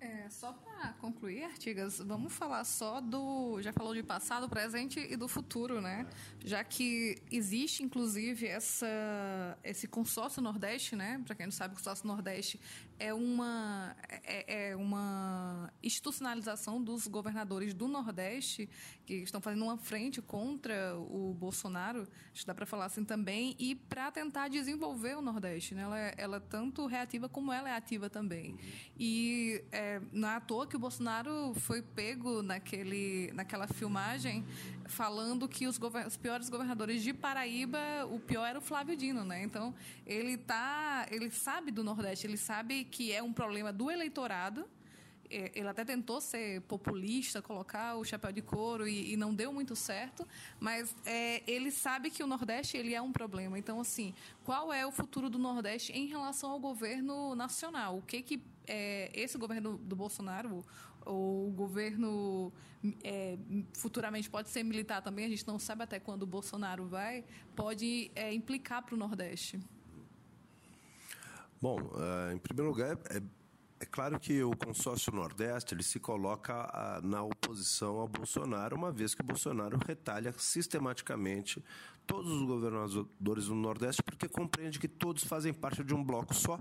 É, só para concluir, Artigas, vamos falar só do. Já falou de passado, presente e do futuro, né? Já que existe, inclusive, essa, esse consórcio Nordeste, né? Para quem não sabe, o consórcio Nordeste é uma, é, é, uma institucionalização dos governadores do Nordeste que estão fazendo uma frente contra o Bolsonaro, acho que dá para falar assim também, e para tentar desenvolver o Nordeste. Né? Ela, é, ela é tanto reativa como ela é ativa também. E. É, não é à toa que o Bolsonaro foi pego naquele, naquela filmagem falando que os, os, piores governadores de Paraíba, o pior era o Flávio Dino, né? Então, ele tá, ele sabe do Nordeste, ele sabe que é um problema do eleitorado é, ele até tentou ser populista, colocar o chapéu de couro e, e não deu muito certo, mas é, ele sabe que o Nordeste ele é um problema. Então, assim, qual é o futuro do Nordeste em relação ao governo nacional? O que que é, esse governo do Bolsonaro, ou o governo é, futuramente pode ser militar também, a gente não sabe até quando o Bolsonaro vai, pode é, implicar para o Nordeste? Bom, uh, em primeiro lugar, é, é claro que o consórcio Nordeste ele se coloca na oposição ao Bolsonaro, uma vez que o Bolsonaro retalha sistematicamente todos os governadores do Nordeste, porque compreende que todos fazem parte de um bloco só.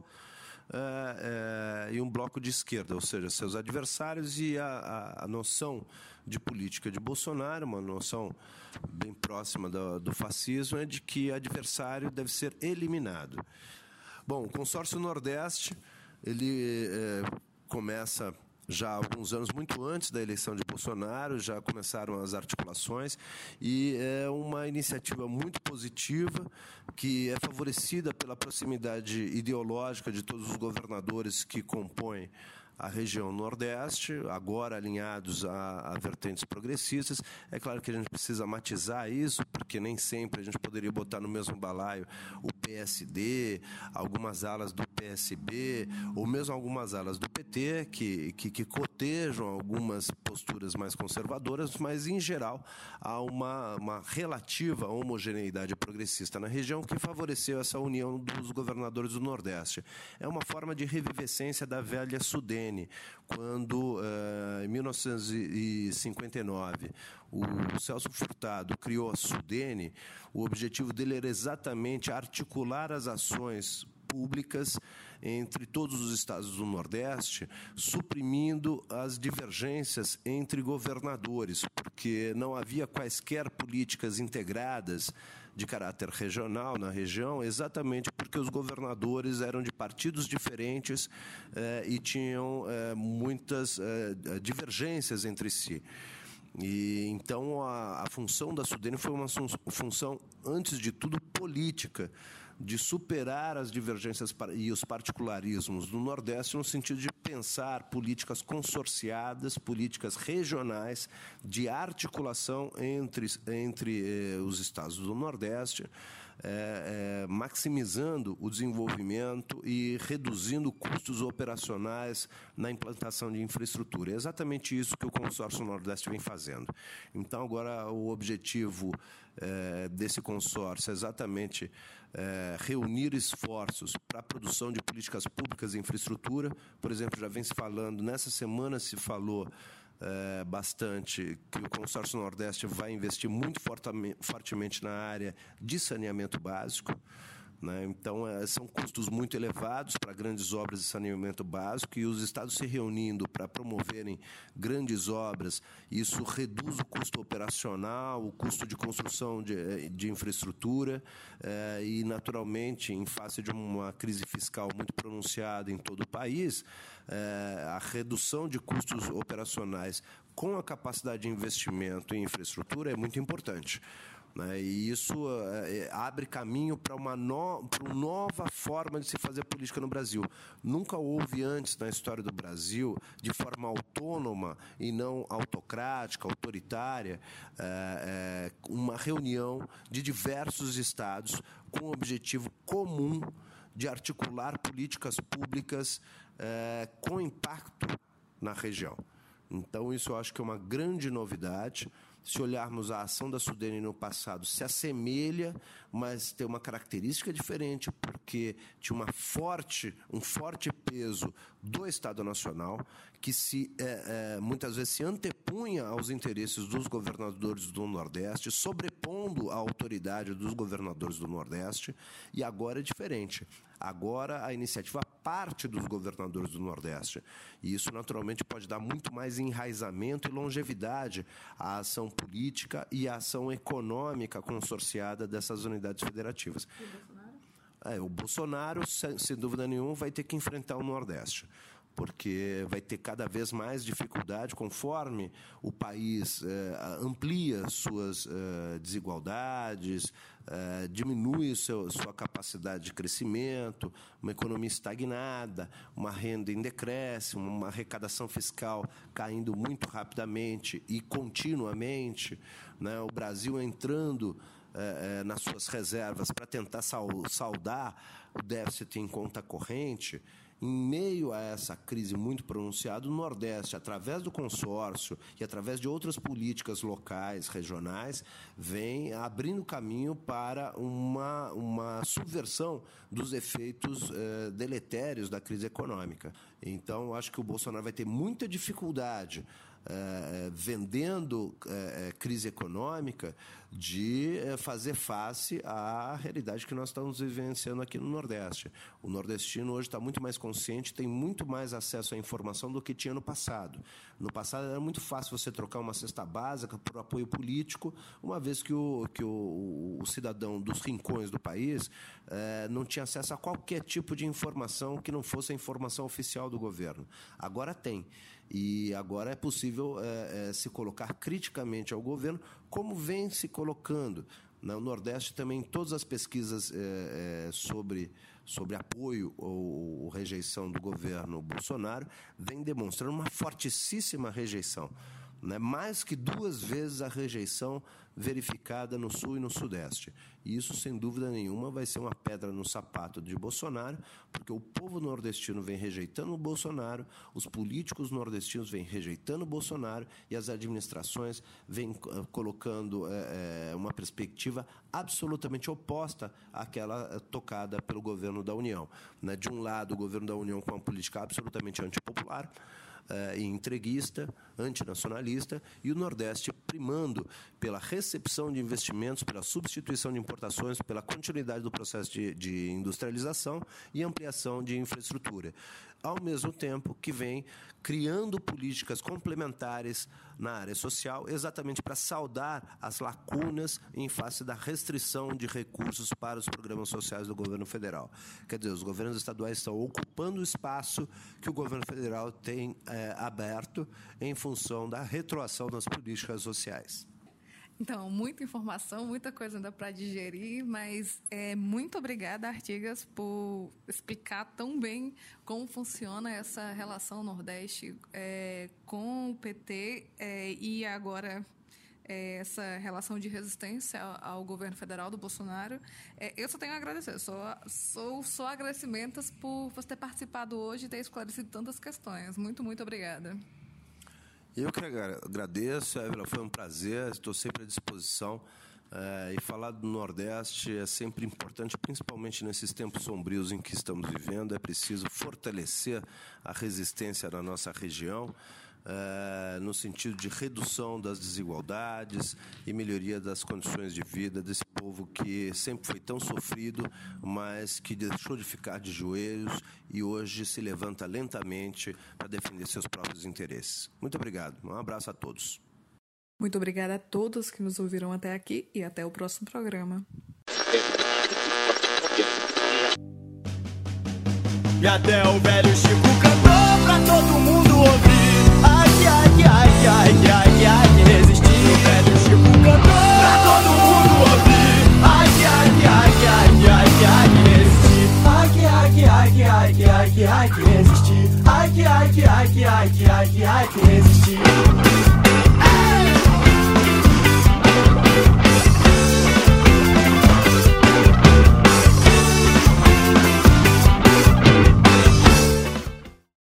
É, é, e um bloco de esquerda, ou seja, seus adversários e a, a, a, noção de política de Bolsonaro, uma noção bem próxima do, do fascismo, é de que adversário deve ser eliminado. Bom, o consórcio Nordeste ele é, começa já há alguns anos, muito antes da eleição de Bolsonaro, já começaram as articulações e é uma iniciativa muito positiva que é favorecida pela proximidade ideológica de todos os governadores que compõem a região Nordeste, agora alinhados a, a, vertentes progressistas. É claro que a gente precisa matizar isso, porque nem sempre a gente poderia botar no mesmo balaio o PSD, algumas alas do PSB, ou mesmo algumas alas do PT, que, que, que cotejam algumas posturas mais conservadoras, mas, em geral, há uma, uma relativa homogeneidade progressista na região que favoreceu essa união dos governadores do Nordeste. É uma forma de revivescência da velha Sudene, quando, uh, em 1959, o Celso Furtado criou a Sudene, o objetivo dele era exatamente articular as ações públicas entre todos os estados do Nordeste, suprimindo as divergências entre governadores, porque não havia quaisquer políticas integradas de caráter regional na região, exatamente porque os governadores eram de partidos diferentes eh, e tinham eh, muitas eh, divergências entre si. E então a, a função da Sudene foi uma função, antes de tudo, política, de superar as divergências e os particularismos do Nordeste no sentido de pensar políticas consorciadas, políticas regionais de articulação entre, entre eh, os estados do Nordeste, eh, eh, maximizando o desenvolvimento e reduzindo custos operacionais na implantação de infraestrutura. É exatamente isso que o consórcio Nordeste vem fazendo. Então, agora, o objetivo eh, desse consórcio é exatamente eh, reunir esforços para a produção de políticas públicas e infraestrutura. Por exemplo, já vem se falando, nessa semana se falou é, bastante que o consórcio Nordeste vai investir muito fortemente na área de saneamento básico. Né? Então, é, são custos muito elevados para grandes obras de saneamento básico e os estados se reunindo para promoverem grandes obras, isso reduz o custo operacional, o custo de construção de, é, de infraestrutura é, e, naturalmente, em face de uma crise fiscal muito pronunciada em todo o país, é, a redução de custos operacionais com a capacidade de investimento em infraestrutura é muito importante. Né? E isso é, abre caminho para uma, no, uma nova forma de se fazer política no Brasil. Nunca houve antes na história do Brasil, de forma autônoma e não autocrática, autoritária, é, é, uma reunião de diversos estados com o objetivo comum de articular políticas públicas é, com impacto na região. Então, isso eu acho que é uma grande novidade se olharmos a ação da Sudene no passado, se assemelha, mas tem uma característica diferente, porque tinha uma forte, um forte peso do Estado Nacional, que se é, é, muitas vezes se antepunha aos interesses dos governadores do Nordeste, sobrepondo a autoridade dos governadores do Nordeste, e agora é diferente. Agora a iniciativa parte dos governadores do Nordeste. E isso, naturalmente, pode dar muito mais enraizamento e longevidade à ação política e à ação econômica consorciada dessas unidades federativas. E o Bolsonaro? É, o Bolsonaro, sem, sem dúvida nenhuma, vai ter que enfrentar o Nordeste porque vai ter cada vez mais dificuldade conforme o país eh, amplia suas eh, desigualdades, eh, diminui seu, sua capacidade de crescimento, uma economia estagnada, uma renda em decréscimo, uma arrecadação fiscal caindo muito rapidamente e continuamente, né? o Brasil entrando eh, eh, nas suas reservas para tentar saldar o déficit em conta corrente em meio a essa crise muito pronunciada, o Nordeste, através do consórcio e através de outras políticas locais, regionais, vem abrindo caminho para uma, uma subversão dos efeitos eh, deletérios da crise econômica. Então, acho que o Bolsonaro vai ter muita dificuldade eh, vendendo eh, crise econômica de eh, fazer face à realidade que nós estamos vivenciando aqui no Nordeste. O nordestino hoje está muito mais consciente, tem muito mais acesso à informação do que tinha no passado. No passado era muito fácil você trocar uma cesta básica por apoio político, uma vez que o, que o, o cidadão dos rincões do país eh, não tinha acesso a qualquer tipo de informação que não fosse a informação oficial do governo. Agora tem. E agora é possível é, é, se colocar criticamente ao governo, como vem se colocando. No Nordeste também, todas as pesquisas é, sobre, sobre apoio ou, ou rejeição do governo Bolsonaro vêm demonstrando uma fortíssima rejeição né, mais que duas vezes a rejeição verificada no Sul e no Sudeste. E isso, sem dúvida nenhuma, vai ser uma pedra no sapato de Bolsonaro, porque o povo nordestino vem rejeitando o Bolsonaro, os políticos nordestinos vêm rejeitando o Bolsonaro e as administrações vêm uh, colocando uh, uma perspectiva absolutamente oposta àquela tocada pelo governo da União. Né? De um lado, o governo da União com uma política absolutamente antipopular, uh, entreguista, antinacionalista, e o Nordeste primando pela recepção de investimentos, pela substituição de importações, pela continuidade do processo de, de industrialização e ampliação de infraestrutura ao mesmo tempo que vem criando políticas complementares na área social, exatamente para saldar as lacunas em face da restrição de recursos para os programas sociais do governo federal. Quer dizer, os governos estaduais estão ocupando o espaço que o governo federal tem é, aberto em função da retroação das políticas sociais. Então, muita informação, muita coisa ainda para digerir, mas é, muito obrigada, Artigas, por explicar tão bem como funciona essa relação Nordeste é, com o PT é, e agora é, essa relação de resistência ao, governo federal do Bolsonaro. É, eu só tenho a agradecer, só, sou só agradecimentos por você ter participado hoje e ter esclarecido tantas questões. Muito, muito obrigada. Eu que agradeço, Évila, foi um prazer, estou sempre à disposição. É, e falar do Nordeste é sempre importante, principalmente nesses tempos sombrios em que estamos vivendo. É preciso fortalecer a resistência da nossa região uh, no sentido de redução das desigualdades e melhoria das condições de vida desse povo que sempre foi tão sofrido, mas que deixou de ficar de joelhos e hoje se levanta lentamente para defender seus próprios interesses. Muito obrigado. Um abraço a todos. Muito obrigada a todos que nos ouviram até aqui e até o próximo programa. E até o velho Chico cantou pra todo mundo ouvir. Ai, ai, ai, ai, ai, ouvir. Ai, ai, ai, ai, ai, resistir. Ai, ai, resistir.